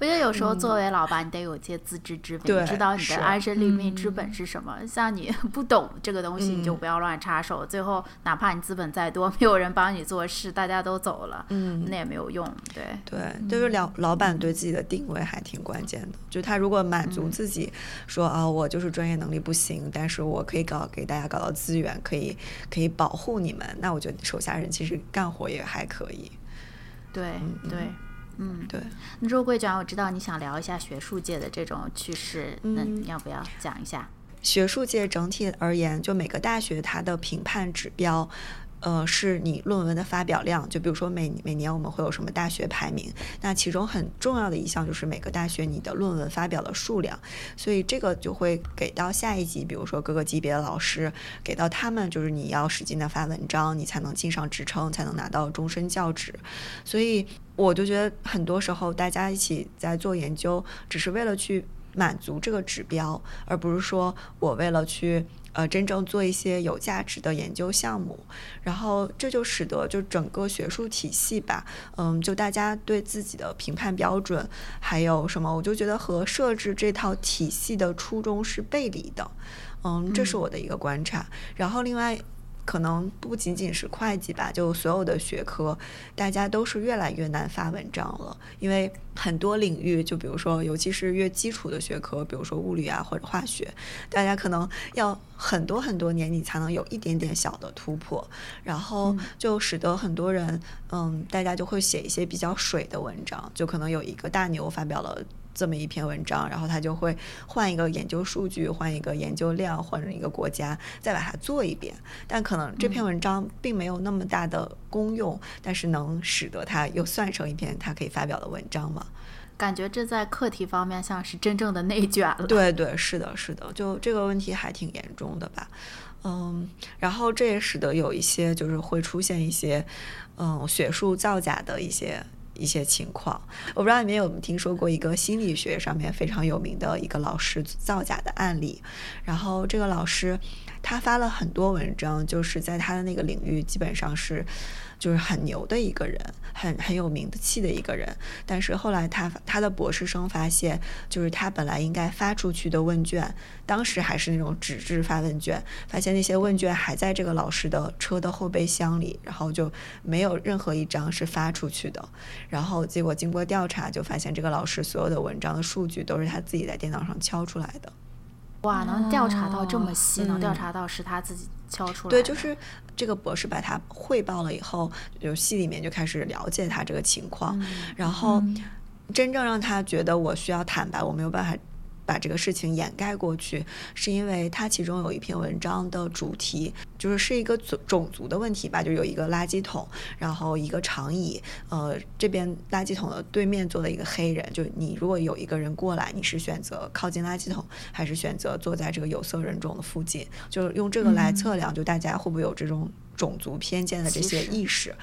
我觉得有时候作为老板，你得有些自知之明，对知道你的安身立命之本是什么。像你 不懂这个东西，你就嗯不要乱插手。最后，哪怕你资本再多，没有人帮你做事，大家都走了，嗯那也没有用。对，对，就是老老板对自己的定位还挺关键的。就他如果满足嗯自己说啊，我就是专业能力不行，但是我可以搞给大家搞到资源，可以可以保护你们，那我觉得手下人其实干活也还可以。对，对。嗯，对，那周桂卷，我知道你想聊一下学术界的这种趋势，那嗯你要不要讲一下？学术界整体而言，就每个大学它的评判指标。呃，是你论文的发表量，就比如说每每年我们会有什么大学排名，那其中很重要的一项就是每个大学你的论文发表的数量，所以这个就会给到下一级，比如说各个级别的老师，给到他们就是你要使劲的发文章，你才能进上职称，才能拿到终身教职，所以我就觉得很多时候大家一起在做研究，只是为了去满足这个指标，而不是说我为了去呃真正做一些有价值的研究项目，然后这就使得就整个学术体系吧，嗯，就大家对自己的评判标准还有什么，我就觉得和设置这套体系的初衷是背离的，嗯，这是我的一个观察。然后另外。可能不仅仅是会计吧，就所有的学科，大家都是越来越难发文章了，因为很多领域，就比如说，尤其是越基础的学科，比如说物理啊或者化学，大家可能要很多很多年，你才能有一点点小的突破，然后就使得很多人，嗯，大家就会写一些比较水的文章，就可能有一个大牛发表了。这么一篇文章，然后他就会换一个研究数据，换一个研究量，换成一个国家，再把它做一遍。但可能这篇文章并没有那么大的功用，但是能使得它又算成一篇它可以发表的文章嘛？感觉这在课题方面像是真正的内卷了。对对，是的，是的，就这个问题还挺严重的吧。嗯，然后这也使得有一些就是会出现一些嗯学术造假的一些。一些情况，我不知道你们有没有听说过一个心理学上面非常有名的一个老师造假的案例。然后这个老师他发了很多文章，就是在他的那个领域基本上是就是很牛的一个人，很很有名气的一个人。但是后来他他的博士生发现，就是他本来应该发出去的问卷，当时还是那种纸质发问卷，发现那些问卷还在这个老师的车的后备箱里，然后就没有任何一张是发出去的。然后结果经过调查，就发现这个老师所有的文章的数据都是他自己在电脑上敲出来的。哇，能调查到这么细，哦能调嗯查到是他自己敲出来的。对，就是这个博士把他汇报了以后，就系里面就开始了解他这个情况，嗯然后真正让他觉得我需要坦白，我没有办法。把这个事情掩盖过去，是因为他其中有一篇文章的主题就是是一个种种族的问题吧，就有一个垃圾桶，然后一个长椅，呃，这边垃圾桶的对面坐了一个黑人，就你如果有一个人过来，你是选择靠近垃圾桶，还是选择坐在这个有色人种的附近？就是用这个来测量，就大家会不会有这种。种族偏见的这些意识，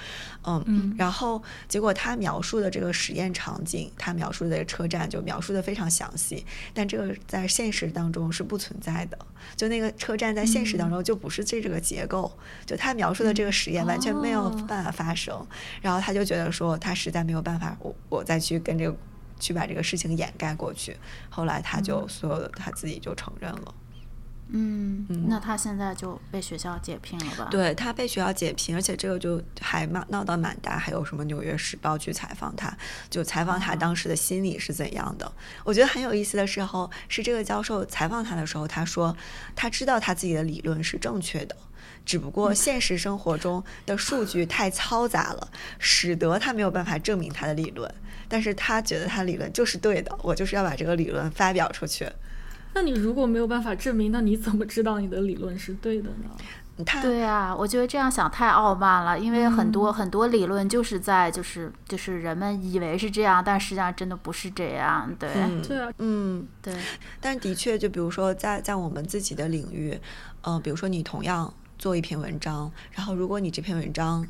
嗯，嗯然后结果他描述的这个实验场景，他描述的这个车站就描述的非常详细，但这个在现实当中是不存在的。就那个车站在现实当中就不是这这个结构，就他描述的这个实验完全没有哦办法发生。然后他就觉得说他实在没有办法，我我再去跟这个去把这个事情掩盖过去。后来他就所有的他自己就承认了。嗯，嗯那他现在就被学校解聘了吧？，对他被学校解聘，而且这个就还闹闹到蛮大，还有什么《纽约时报》去采访他，就采访他当时的心理是怎样的。我觉得很有意思的时候是这个教授采访他的时候，他说他知道他自己的理论是正确的。只不过现实生活中的数据太嘈杂了，使得他没有办法证明他的理论。但是他觉得他理论就是对的，我就是要把这个理论发表出去。那你如果没有办法证明，那你怎么知道你的理论是对的呢？他对啊，我觉得这样想太傲慢了，因为很嗯多、很多理论就是在就是就是人们以为是这样，但实际上真的不是这样。对、嗯对啊，嗯，对，但的确，就比如说在在我们自己的领域，嗯、比如说你同样做一篇文章，然后如果你这篇文章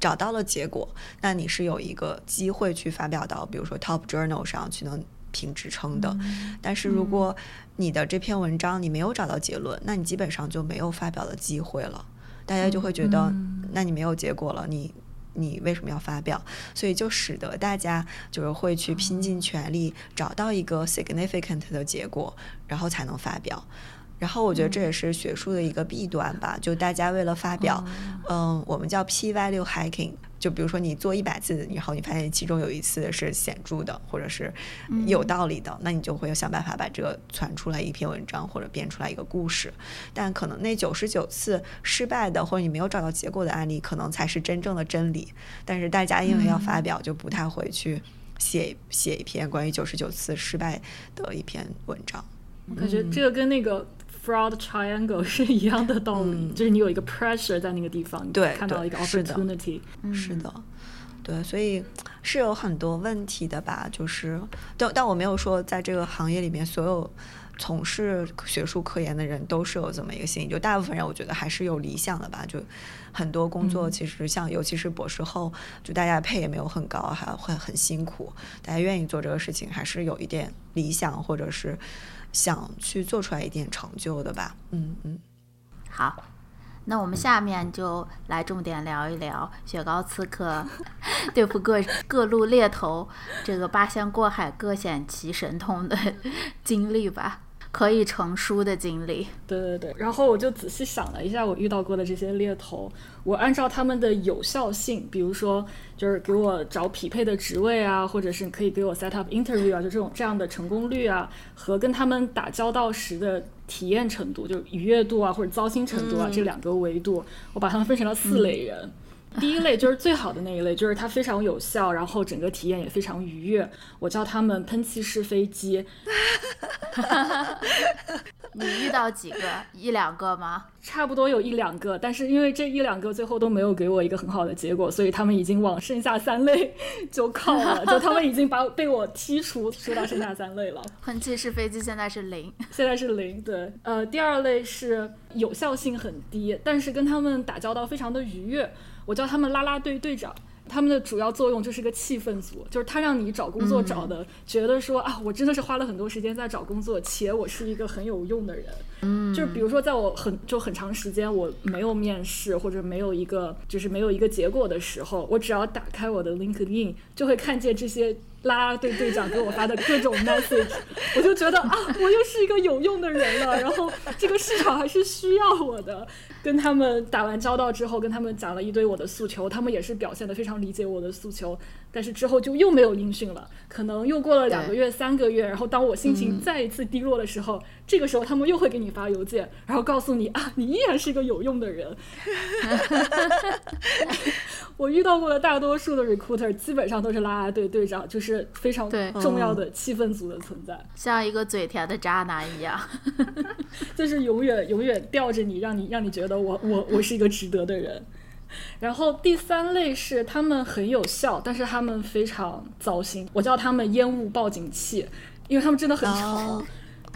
找到了结果，那你是有一个机会去发表到，比如说 Top Journal 上去能评职称的。但是如果你的这篇文章你没有找到结论，那你基本上就没有发表的机会了。大家就会觉得，那你没有结果了，你你为什么要发表？所以就使得大家就是会去拼尽全力找到一个 significant 的结果，然后才能发表。然后我觉得这也是学术的一个弊端吧，就大家为了发表，嗯，我们叫 p value hiking，就比如说你做一百次，然后你发现其中有一次是显著的，或者是有道理的，那你就会想办法把这个传出来一篇文章或者编出来一个故事。但可能那九十九次失败的或者你没有找到结果的案例，可能才是真正的真理。但是大家因为要发表，就不太会去写写一篇关于九十九次失败的一篇文章。我感觉这个跟那个 fraud triangle 是一样的道理，就是你有一个 pressure 在那个地方，你对看到一个对是的。opportunity，是的，对，所以是有很多问题的吧？就是，但但我没有说在这个行业里面所有从事学术科研的人都是有这么一个心理，就大部分人我觉得还是有理想的吧。就很多工作其实像，尤其是博士后，就大家配也没有很高，还会很辛苦，大家愿意做这个事情，还是有一点理想，或者是想去做出来一点成就的吧。嗯嗯。好，那我们下面就来重点聊一聊雪糕刺客 对付各各路猎头这个八仙过海、各显其神通的经历吧，可以成书的经历。对对对，然后我就仔细想了一下我遇到过的这些猎头，我按照他们的有效性，比如说就是给我找匹配的职位啊，或者是可以给我 set up interview 啊，就这种这样的成功率啊，和跟他们打交道时的体验程度，就是愉悦度啊或者糟心程度啊、这两个维度，我把他们分成了四类人。第一类就是最好的那一类，就是它非常有效，然后整个体验也非常愉悦。我叫他们喷气式飞机，你遇到几个？一两个吗？差不多有一两个，但是因为这一两个最后都没有给我一个很好的结果，所以他们已经往剩下三类就靠了，就他们已经把被我剔除，说到剩下三类了。喷气式飞机现在是零。现在是零，对，呃，第二类是有效性很低，但是跟他们打交道非常的愉悦，我叫他们啦啦队队长。他们的主要作用就是个气氛组，就是他让你找工作找的，觉得说啊，我真的是花了很多时间在找工作，且我是一个很有用的人。嗯，就是比如说，在我很就很长时间我没有面试或者没有一个就是没有一个结果的时候，我只要打开我的 LinkedIn，就会看见这些啦啦队队长给我发的各种 message，我就觉得啊，我又是一个有用的人了，然后这个市场还是需要我的。跟他们打完交道之后，跟他们讲了一堆我的诉求，他们也是表现得非常理解我的诉求，但是之后就又没有音讯了，可能又过了两个月、三个月，然后当我心情再一次低落的时候，这个时候他们又会给你发邮件，然后告诉你啊，你依然是一个有用的人。我遇到过的大多数的 recruiter 基本上都是啦啦队队长，就是非常重要的气氛组的存在，像一个嘴甜的渣男一样。就是永远永远吊着你，让你让你觉得我我我是一个值得的人。然后第三类是他们很有效，但是他们非常糟心，我叫他们烟雾报警器，因为他们真的很吵。哦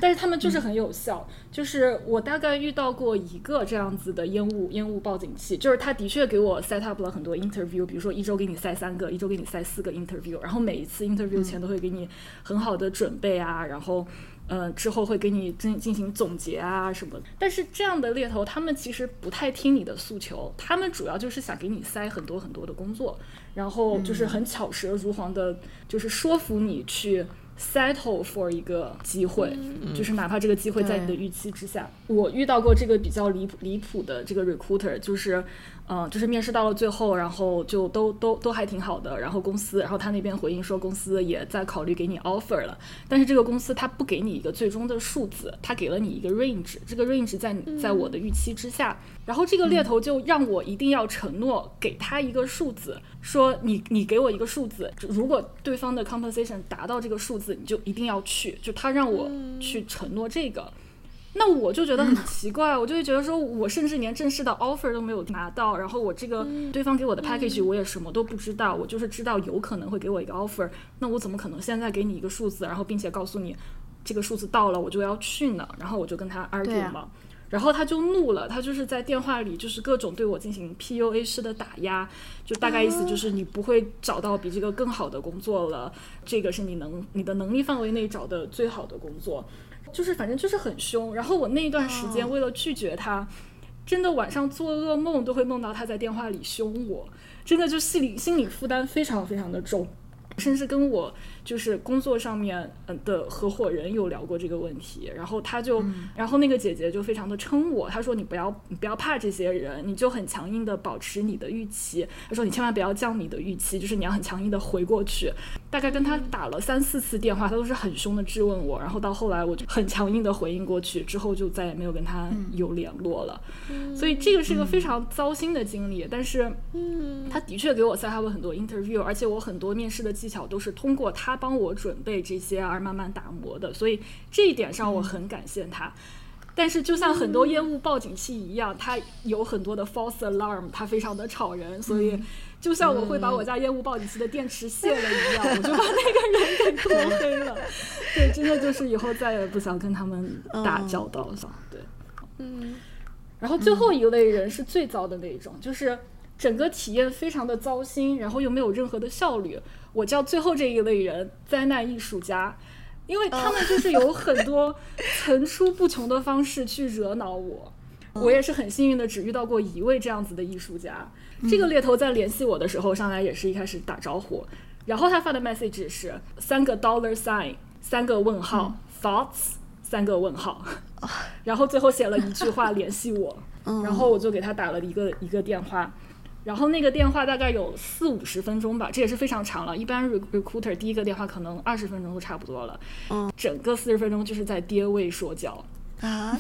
但是他们就是很有效。就是我大概遇到过一个这样子的烟雾烟雾报警器，就是他的确给我 set up 了很多 interview，比如说一周给你塞三个，一周给你塞四个 interview，然后每一次 interview 前都会给你很好的准备啊，然后。呃，之后会给你进进行总结啊什么，但是这样的猎头他们其实不太听你的诉求，他们主要就是想给你塞很多很多的工作，然后就是很巧舌如簧的，就是说服你去 settle for 一个机会，就是哪怕这个机会在你的预期之下。我遇到过这个比较离谱离谱的这个 recruiter，就是。嗯，就是面试到了最后，然后就都都都还挺好的。然后公司，然后他那边回应说，公司也在考虑给你 offer 了。但是这个公司他不给你一个最终的数字，他给了你一个 range，这个 range 在在我的预期之下。然后这个猎头就让我一定要承诺给他一个数字，说你你给我一个数字，如果对方的 compensation 达到这个数字，你就一定要去。就他让我去承诺这个。那我就觉得很奇怪，我就会觉得说，我甚至连正式的 offer 都没有拿到，然后我这个对方给我的 package 我也什么都不知道，我就是知道有可能会给我一个 offer，那我怎么可能现在给你一个数字，然后并且告诉你这个数字到了我就要去呢？然后我就跟他 argue 嘛，然后他就怒了，他就是在电话里就是各种对我进行 PUA 式的打压，就大概意思就是你不会找到比这个更好的工作了，这个是你能你的能力范围内找的最好的工作。就是反正就是很凶，然后我那一段时间为了拒绝他，真的晚上做噩梦都会梦到他在电话里凶我，真的就心理心理负担非常非常的重，甚至跟我。就是工作上面嗯的合伙人有聊过这个问题，然后他就，然后那个姐姐就非常的撑我，她说你不要你不要怕这些人，你就很强硬的保持你的预期，她说你千万不要降你的预期，就是你要很强硬的回过去。大概跟他打了三四次电话，他都是很凶的质问我，然后到后来我就很强硬的回应过去，之后就再也没有跟他有联络了。所以这个是个非常糟心的经历，但是，嗯他的确给我 set up 了很多 interview，而且我很多面试的技巧都是通过他。帮我准备这些而慢慢打磨的，所以这一点上我很感谢他。但是就像很多烟雾报警器一样，它有很多的 false alarm，它非常的吵人。所以就像我会把我家烟雾报警器的电池卸了一样，我就把那个人给拖黑了。对，真的就是以后再也不想跟他们打交道了。对，嗯。然后最后一类人是最糟的那一种，就是整个体验非常的糟心，然后又没有任何的效率。我叫最后这一类人灾难艺术家，因为他们就是有很 多层出不穷的方式去惹恼我。我也是很幸运的，只遇到过一位这样子的艺术家。这个猎头在联系我的时候，上来也是一开始打招呼，然后他发的 message 是三个 dollar sign，三个问号，thoughts，三个问号，然后最后写了一句话联系我，然后我就给他打了一个一个电话。然后那个电话大概有四五十分钟吧，这也是非常长了。一般 recruiter 第一个电话可能二十分钟就差不多了。嗯，整个四十分钟就是在跌位说教啊。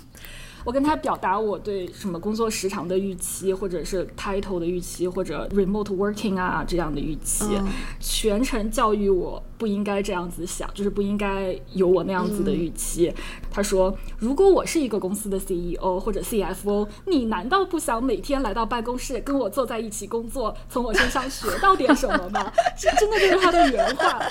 我跟他表达我对什么工作时长的预期，或者是 title 的预期，或者 remote working 啊这样的预期，全程教育我不应该这样子想，就是不应该有我那样子的预期。他说，如果我是一个公司的 CEO 或者 CFO，你难道不想每天来到办公室跟我坐在一起工作，从我身上学 到点什么吗？这 真的就是他的原话。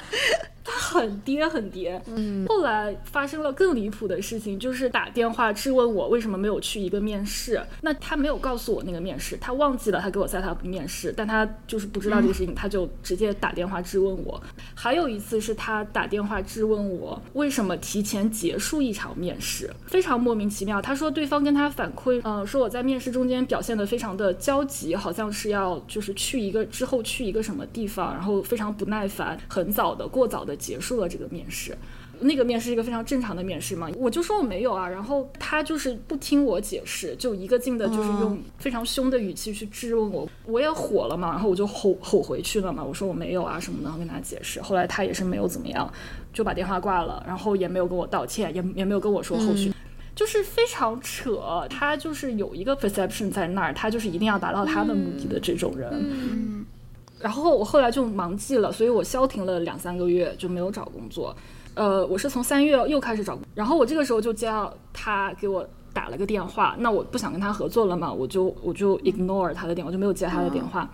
他很跌很跌，嗯，后来发生了更离谱的事情，就是打电话质问我为什么没有去一个面试。那他没有告诉我那个面试，他忘记了他给我 set up 面试，但他就是不知道这个事情，他就直接打电话质问我。还有一次是他打电话质问我为什么提前结束一场面试，非常莫名其妙。他说对方跟他反馈，呃，说我在面试中间表现得非常的焦急，好像是要就是去一个之后去一个什么地方，然后非常不耐烦，很早的过早的。结束了这个面试，那个面试是一个非常正常的面试嘛，我就说我没有啊，然后他就是不听我解释，就一个劲的，就是用非常凶的语气去质问我，我也火了嘛，然后我就吼吼回去了嘛，我说我没有啊什么的，然后跟他解释，后来他也是没有怎么样，就把电话挂了，然后也没有跟我道歉，也也没有跟我说后续，就是非常扯，他就是有一个 perception 在那儿，他就是一定要达到他的目的的这种人。然后我后来就忙记了，所以我消停了两三个月就没有找工作。呃，我是从三月又开始找，然后我这个时候就接到他给我打了个电话，那我不想跟他合作了嘛，我就我就 ignore 他的电话，就没有接他的电话。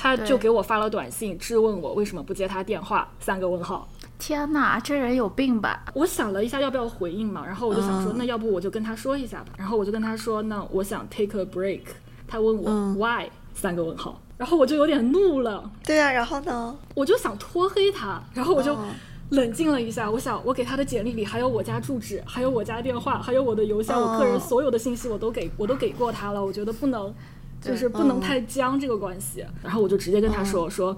他就给我发了短信质问我为什么不接他电话，三个问号。天哪，这人有病吧？我想了一下要不要回应嘛，然后我就想说，嗯那要不我就跟他说一下吧。然后我就跟他说，那我想 take a break。他问我、嗯 why 三个问号，然后我就有点怒了，对啊，然后呢？我就想拖黑他，然后我就哦冷静了一下，我想我给他的简历里还有我家住址，还有我家电话，还有我的邮箱，我个人哦所有的信息我都给我都给过他了，我觉得不能。就是不能嗯太僵这个关系，然后我就直接跟他说、说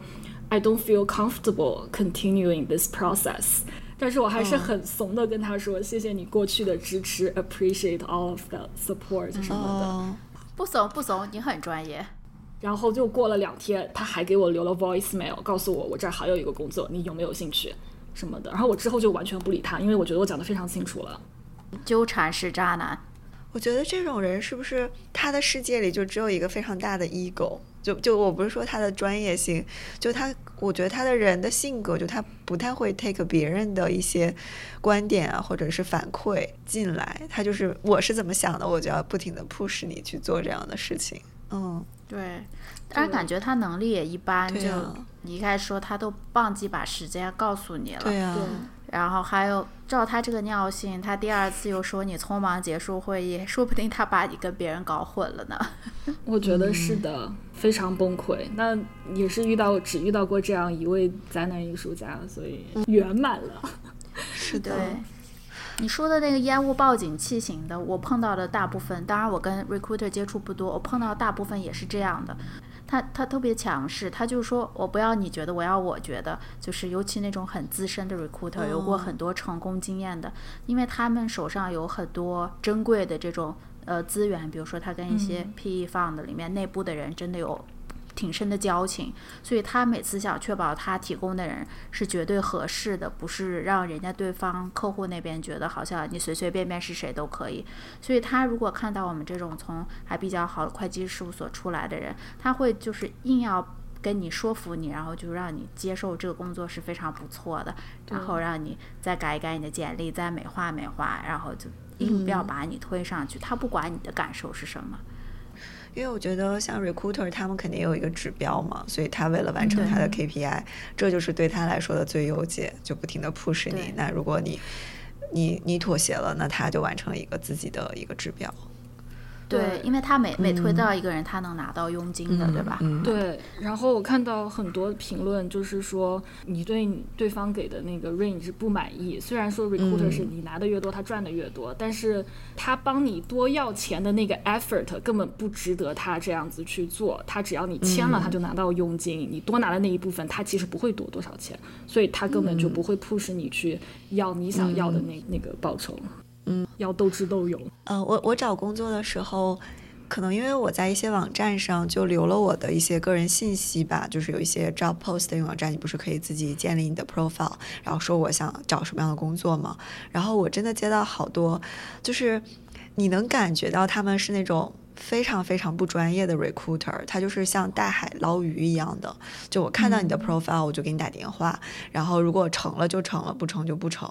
，I don't feel comfortable continuing this process。但是我还是很怂的跟他说，谢谢你过去的支持，appreciate all of the support 什么的。哦，不怂不怂，你很专业。然后就过了两天，他还给我留了 voicemail，告诉我我这儿还有一个工作，你有没有兴趣什么的。然后我之后就完全不理他，因为我觉得我讲的非常清楚了。纠缠是渣男，我觉得这种人是不是他的世界里就只有一个非常大的 ego？就就我不是说他的专业性，就他，我觉得他的人的性格，就他不太会 take 别人的一些观点啊，或者是反馈进来，他就是我是怎么想的，我就要不停的 push 你去做这样的事情。嗯，对，但是感觉他能力也一般，就你一开始说他都忘记把时间告诉你了，对啊，然后还有照他这个尿性，他第二次又说你匆忙结束会议，说不定他把你跟别人搞混了呢。我觉得是的，非常崩溃。那也是遇到只遇到过这样一位宅男艺术家，所以圆满了。是的，你说的那个烟雾报警器型的，我碰到的大部分，当然我跟 recruiter 接触不多，我碰到大部分也是这样的。他他特别强势，他就说我不要你觉得，我要我觉得，就是尤其那种很资深的 recruiter，、有过很多成功经验的，因为他们手上有很多珍贵的这种呃资源，比如说他跟一些 PE fund 里面内部的人真的有挺深的交情，所以他每次想确保他提供的人是绝对合适的，不是让人家对方客户那边觉得好像你随随便便是谁都可以。所以他如果看到我们这种从还比较好的会计事务所出来的人，他会就是硬要。跟你说服你，然后就让你接受这个工作是非常不错的，然后让你再改一改你的简历，再美化美化，然后就硬要把你推上去。他不管你的感受是什么，因为我觉得像 recruiter 他们肯定有一个指标嘛，所以他为了完成他的 KPI，、这就是对他来说的最优解，就不停的 push 你。那如果你你你妥协了，那他就完成了一个自己的一个指标。对，因为他每每推到一个人，他能拿到佣金的，对吧？嗯，对，然后我看到很多评论，就是说你对对方给的那个 range 不满意。虽然说 recruiter 是你拿的越多，他赚的越多，但是他帮你多要钱的那个 effort 根本不值得他这样子去做。他只要你签了，他就拿到佣金，你多拿的那一部分，他其实不会多多少钱，所以他根本就不会 push 你去要你想要的那、那个报酬。嗯，要斗智斗勇。呃，我我找工作的时候，可能因为我在一些网站上就留了我的一些个人信息吧，就是有一些 job post 的网站，你不是可以自己建立你的 profile，然后说我想找什么样的工作吗？然后我真的接到好多，就是你能感觉到他们是那种。非常非常不专业的 recruiter，他就是像大海捞鱼一样的。就我看到你的 profile，我就给你打电话，然后如果成了就成了，不成就不成。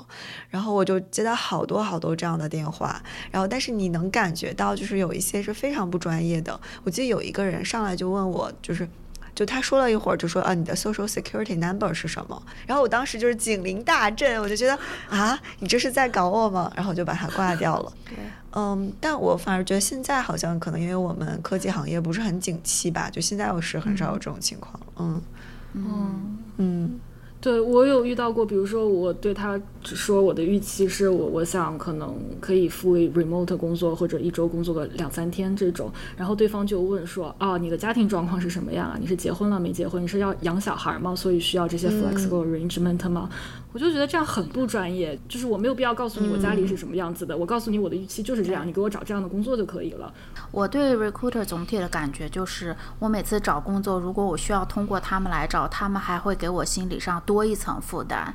然后我就接到好多好多这样的电话，然后但是你能感觉到，就是有一些是非常不专业的。我记得有一个人上来就问我，就是。就他说了一会儿，就说啊，你的 social security number 是什么？然后我当时就是警铃大震，我就觉得啊，你这是在搞我吗？然后我就把它挂掉了。对，嗯，但我反而觉得现在好像可能因为我们科技行业不是很景气吧，就现在我是很少有这种情况了。嗯嗯。嗯对我有遇到过，比如说我对他只说我的预期是我我想可能可以 fully remote 工作或者一周工作个两三天这种，然后对方就问说啊你的家庭状况是什么样啊？你是结婚了没结婚？你是要养小孩吗？所以需要这些 flexible arrangement 吗？我就觉得这样很不专业，就是我没有必要告诉你我家里是什么样子的，我告诉你我的预期就是这样，你给我找这样的工作就可以了。我对 recruiter 总体的感觉就是，我每次找工作，如果我需要通过他们来找，他们还会给我心理上多一层负担。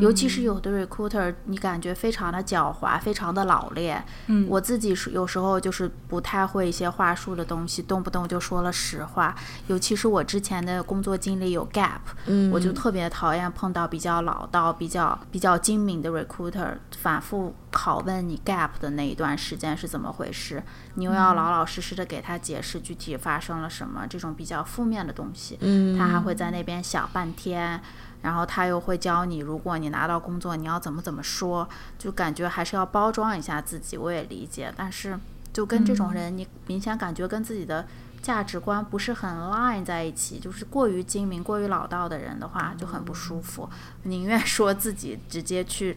尤其是有的 recruiter，你感觉非常的狡猾，非常的老练。嗯我自己是有时候就是不太会一些话术的东西，动不动就说了实话。尤其是我之前的工作经历有 gap，、嗯，我就特别讨厌碰到比较老道、比较比较精明的 recruiter，反复拷问你 gap 的那一段时间是怎么回事，你又要老老实实的给他解释具体发生了什么，这种比较负面的东西，嗯他还会在那边想半天。然后他又会教你，如果你拿到工作你要怎么怎么说，就感觉还是要包装一下自己。我也理解，但是就跟这种人，你明显感觉跟自己的。价值观不是很 line 在一起，就是过于精明、过于老道的人的话就很不舒服。宁愿说自己直接去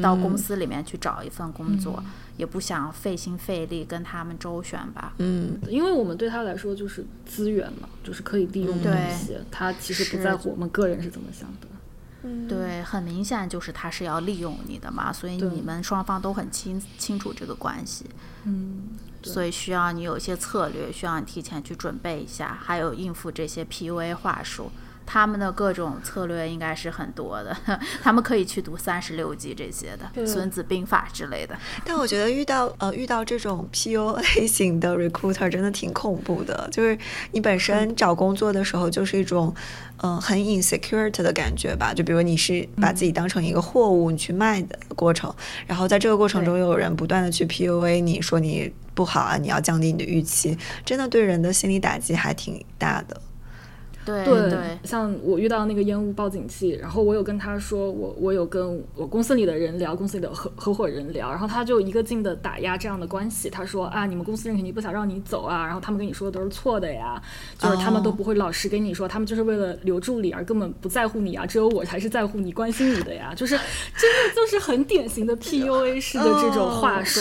到公司里面去找一份工作，也不想费心费力跟他们周旋吧。嗯，因为我们对他来说就是资源嘛，就是可以利用的东西。他其实不在乎我们个人是怎么想的。对，很明显就是他是要利用你的嘛，所以你们双方都很清清楚这个关系。嗯。所以需要你有一些策略，需要你提前去准备一下，还有应付这些 PUA 话术。他们的各种策略应该是很多的，他们可以去读三十六计这些的《孙子兵法》之类的。但我觉得遇到呃遇到这种 PUA 型的 recruiter 真的挺恐怖的，就是你本身找工作的时候就是一种嗯很 insecure 的感觉吧。就比如你是把自己当成一个货物你去卖的过程，然后在这个过程中又有人不断的去 PUA 你说你不好啊，你要降低你的预期，真的对人的心理打击还挺大的。对对，像我遇到那个烟雾报警器，然后我有跟他说，我我有跟我公司里的人聊，公司里的合合伙人聊，然后他就一个劲的打压这样的关系。他说啊，你们公司人肯定不想让你走啊，然后他们跟你说的都是错的呀，就是他们都不会老实跟你说，他们就是为了留住你而根本不在乎你啊，只有我才是在乎你、关心你的呀，就是 真的就是很典型的 PUA 式的这种话术。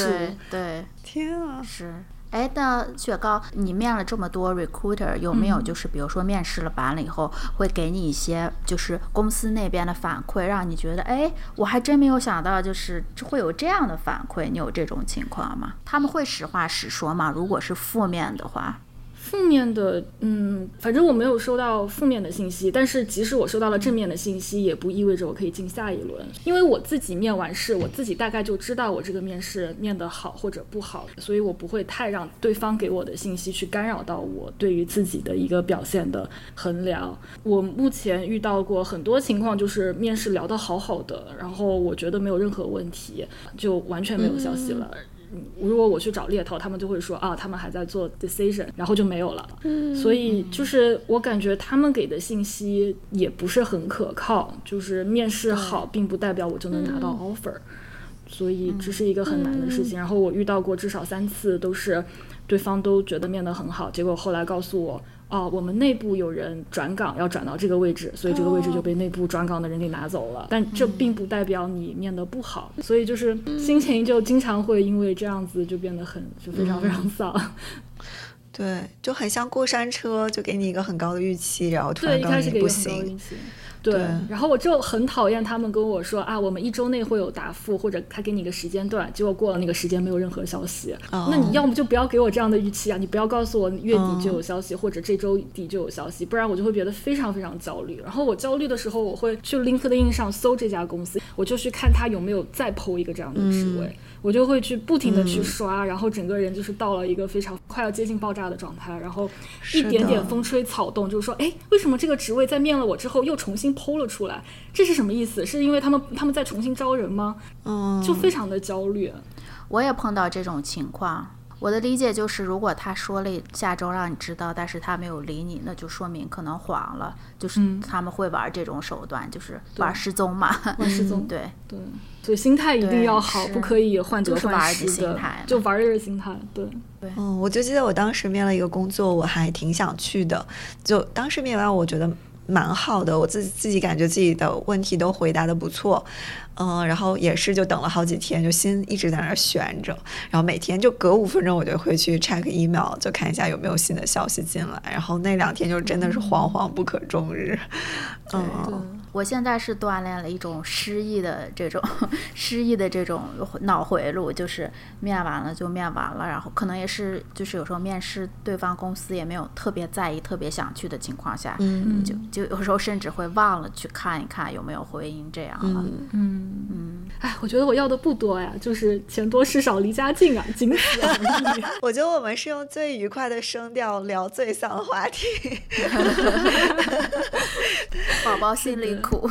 对，天啊，是。哎，那雪糕，你面了这么多 recruiter，有没有就是比如说面试了完了以后，会给你一些就是公司那边的反馈，让你觉得哎，我还真没有想到就是会有这样的反馈，你有这种情况吗？他们会实话实说吗？如果是负面的话？负面的，嗯，反正我没有收到负面的信息，但是即使我收到了正面的信息，也不意味着我可以进下一轮，因为我自己面完试，我自己大概就知道我这个面试面得好或者不好，所以我不会太让对方给我的信息去干扰到我对于自己的一个表现的衡量。我目前遇到过很多情况，就是面试聊得好好的，然后我觉得没有任何问题，就完全没有消息了。如果我去找猎头，他们就会说啊，他们还在做 decision，然后就没有了。嗯，所以就是我感觉他们给的信息也不是很可靠，就是面试好并不代表我就能拿到 offer，所以这是一个很难的事情。然后我遇到过至少三次，都是对方都觉得面得很好，结果后来告诉我。哦，我们内部有人转岗要转到这个位置，所以这个位置就被内部转岗的人给拿走了。但这并不代表你面的不好，所以就是心情就经常会因为这样子就变得很就非常非常丧。对，就很像过山车，就给你一个很高的预期，然后突然告诉你不行。对，然后我就很讨厌他们跟我说啊，我们一周内会有答复，或者他给你一个时间段，结果过了那个时间没有任何消息。那你要么就不要给我这样的预期啊，你不要告诉我月底就有消息，或者这周底就有消息，不然我就会觉得非常非常焦虑。然后我焦虑的时候，我会去 LinkedIn 上搜这家公司，我就去看他有没有再抛一个这样的职位。我就会去不停的去刷，然后整个人就是到了一个非常快要接近爆炸的状态，然后一点点风吹草动，就是说，哎，为什么这个职位在面了我之后又重新剖了出来？这是什么意思？是因为他们他们在重新招人吗？嗯，就非常的焦虑。我也碰到这种情况。我的理解就是，如果他说了下周让你知道，但是他没有理你，那就说明可能黄了。就是他们会玩这种手段，就是玩失踪嘛。玩失踪，对对。所以心态一定要好，不可以患得患失的。就玩的是心态，对对。嗯，我就记得我当时面了一个工作，我还挺想去的。就当时面完，我觉得。蛮好的，我自己自己感觉自己的问题都回答的不错，嗯，然后也是就等了好几天，就心一直在那儿悬着，然后每天就隔五分钟我就会去 check email，就看一下有没有新的消息进来，然后那两天就真的是惶惶不可终日，嗯。我现在是锻炼了一种失忆的这种失忆的这种脑回路，就是面完了就面完了，然后可能也是就是有时候面试对方公司也没有特别在意、特别想去的情况下，嗯，就就有时候甚至会忘了去看一看有没有回音这样了。嗯。嗯，哎，我觉得我要的不多呀，就是钱多事少离家近啊，仅此而已。我觉得我们是用最愉快的声调聊最丧的话题。宝宝心里。苦，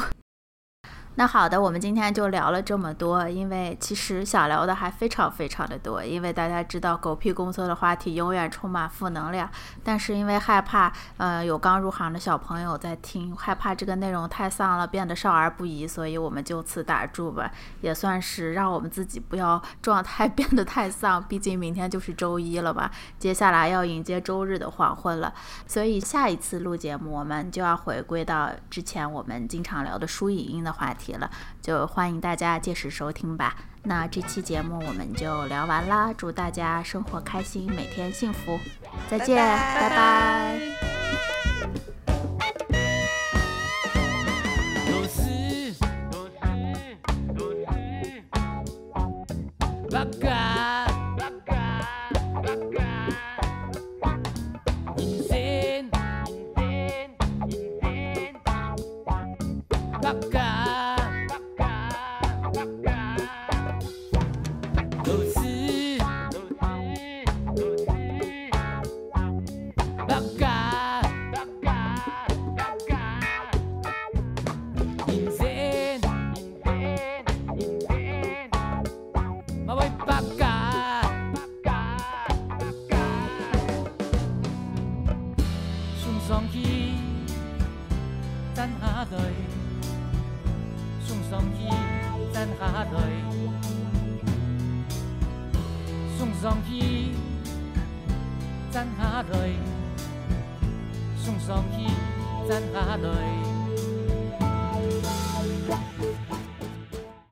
那好的，我们今天就聊了这么多，因为其实想聊的还非常非常的多，因为大家知道狗屁工作的话题永远充满负能量，但是因为害怕，呃，有刚入行的小朋友在听，害怕这个内容太丧了，变得少儿不宜，所以我们就此打住吧，也算是让我们自己不要状态 变得太丧，毕竟明天就是周一了吧，接下来要迎接周日的黄昏了，所以下一次录节目我们就要回归到之前我们经常聊的书影音的话题。题了，就欢迎大家届时收听吧。那这期节目我们就聊完啦，祝大家生活开心，每天幸福，再见，拜拜。下来。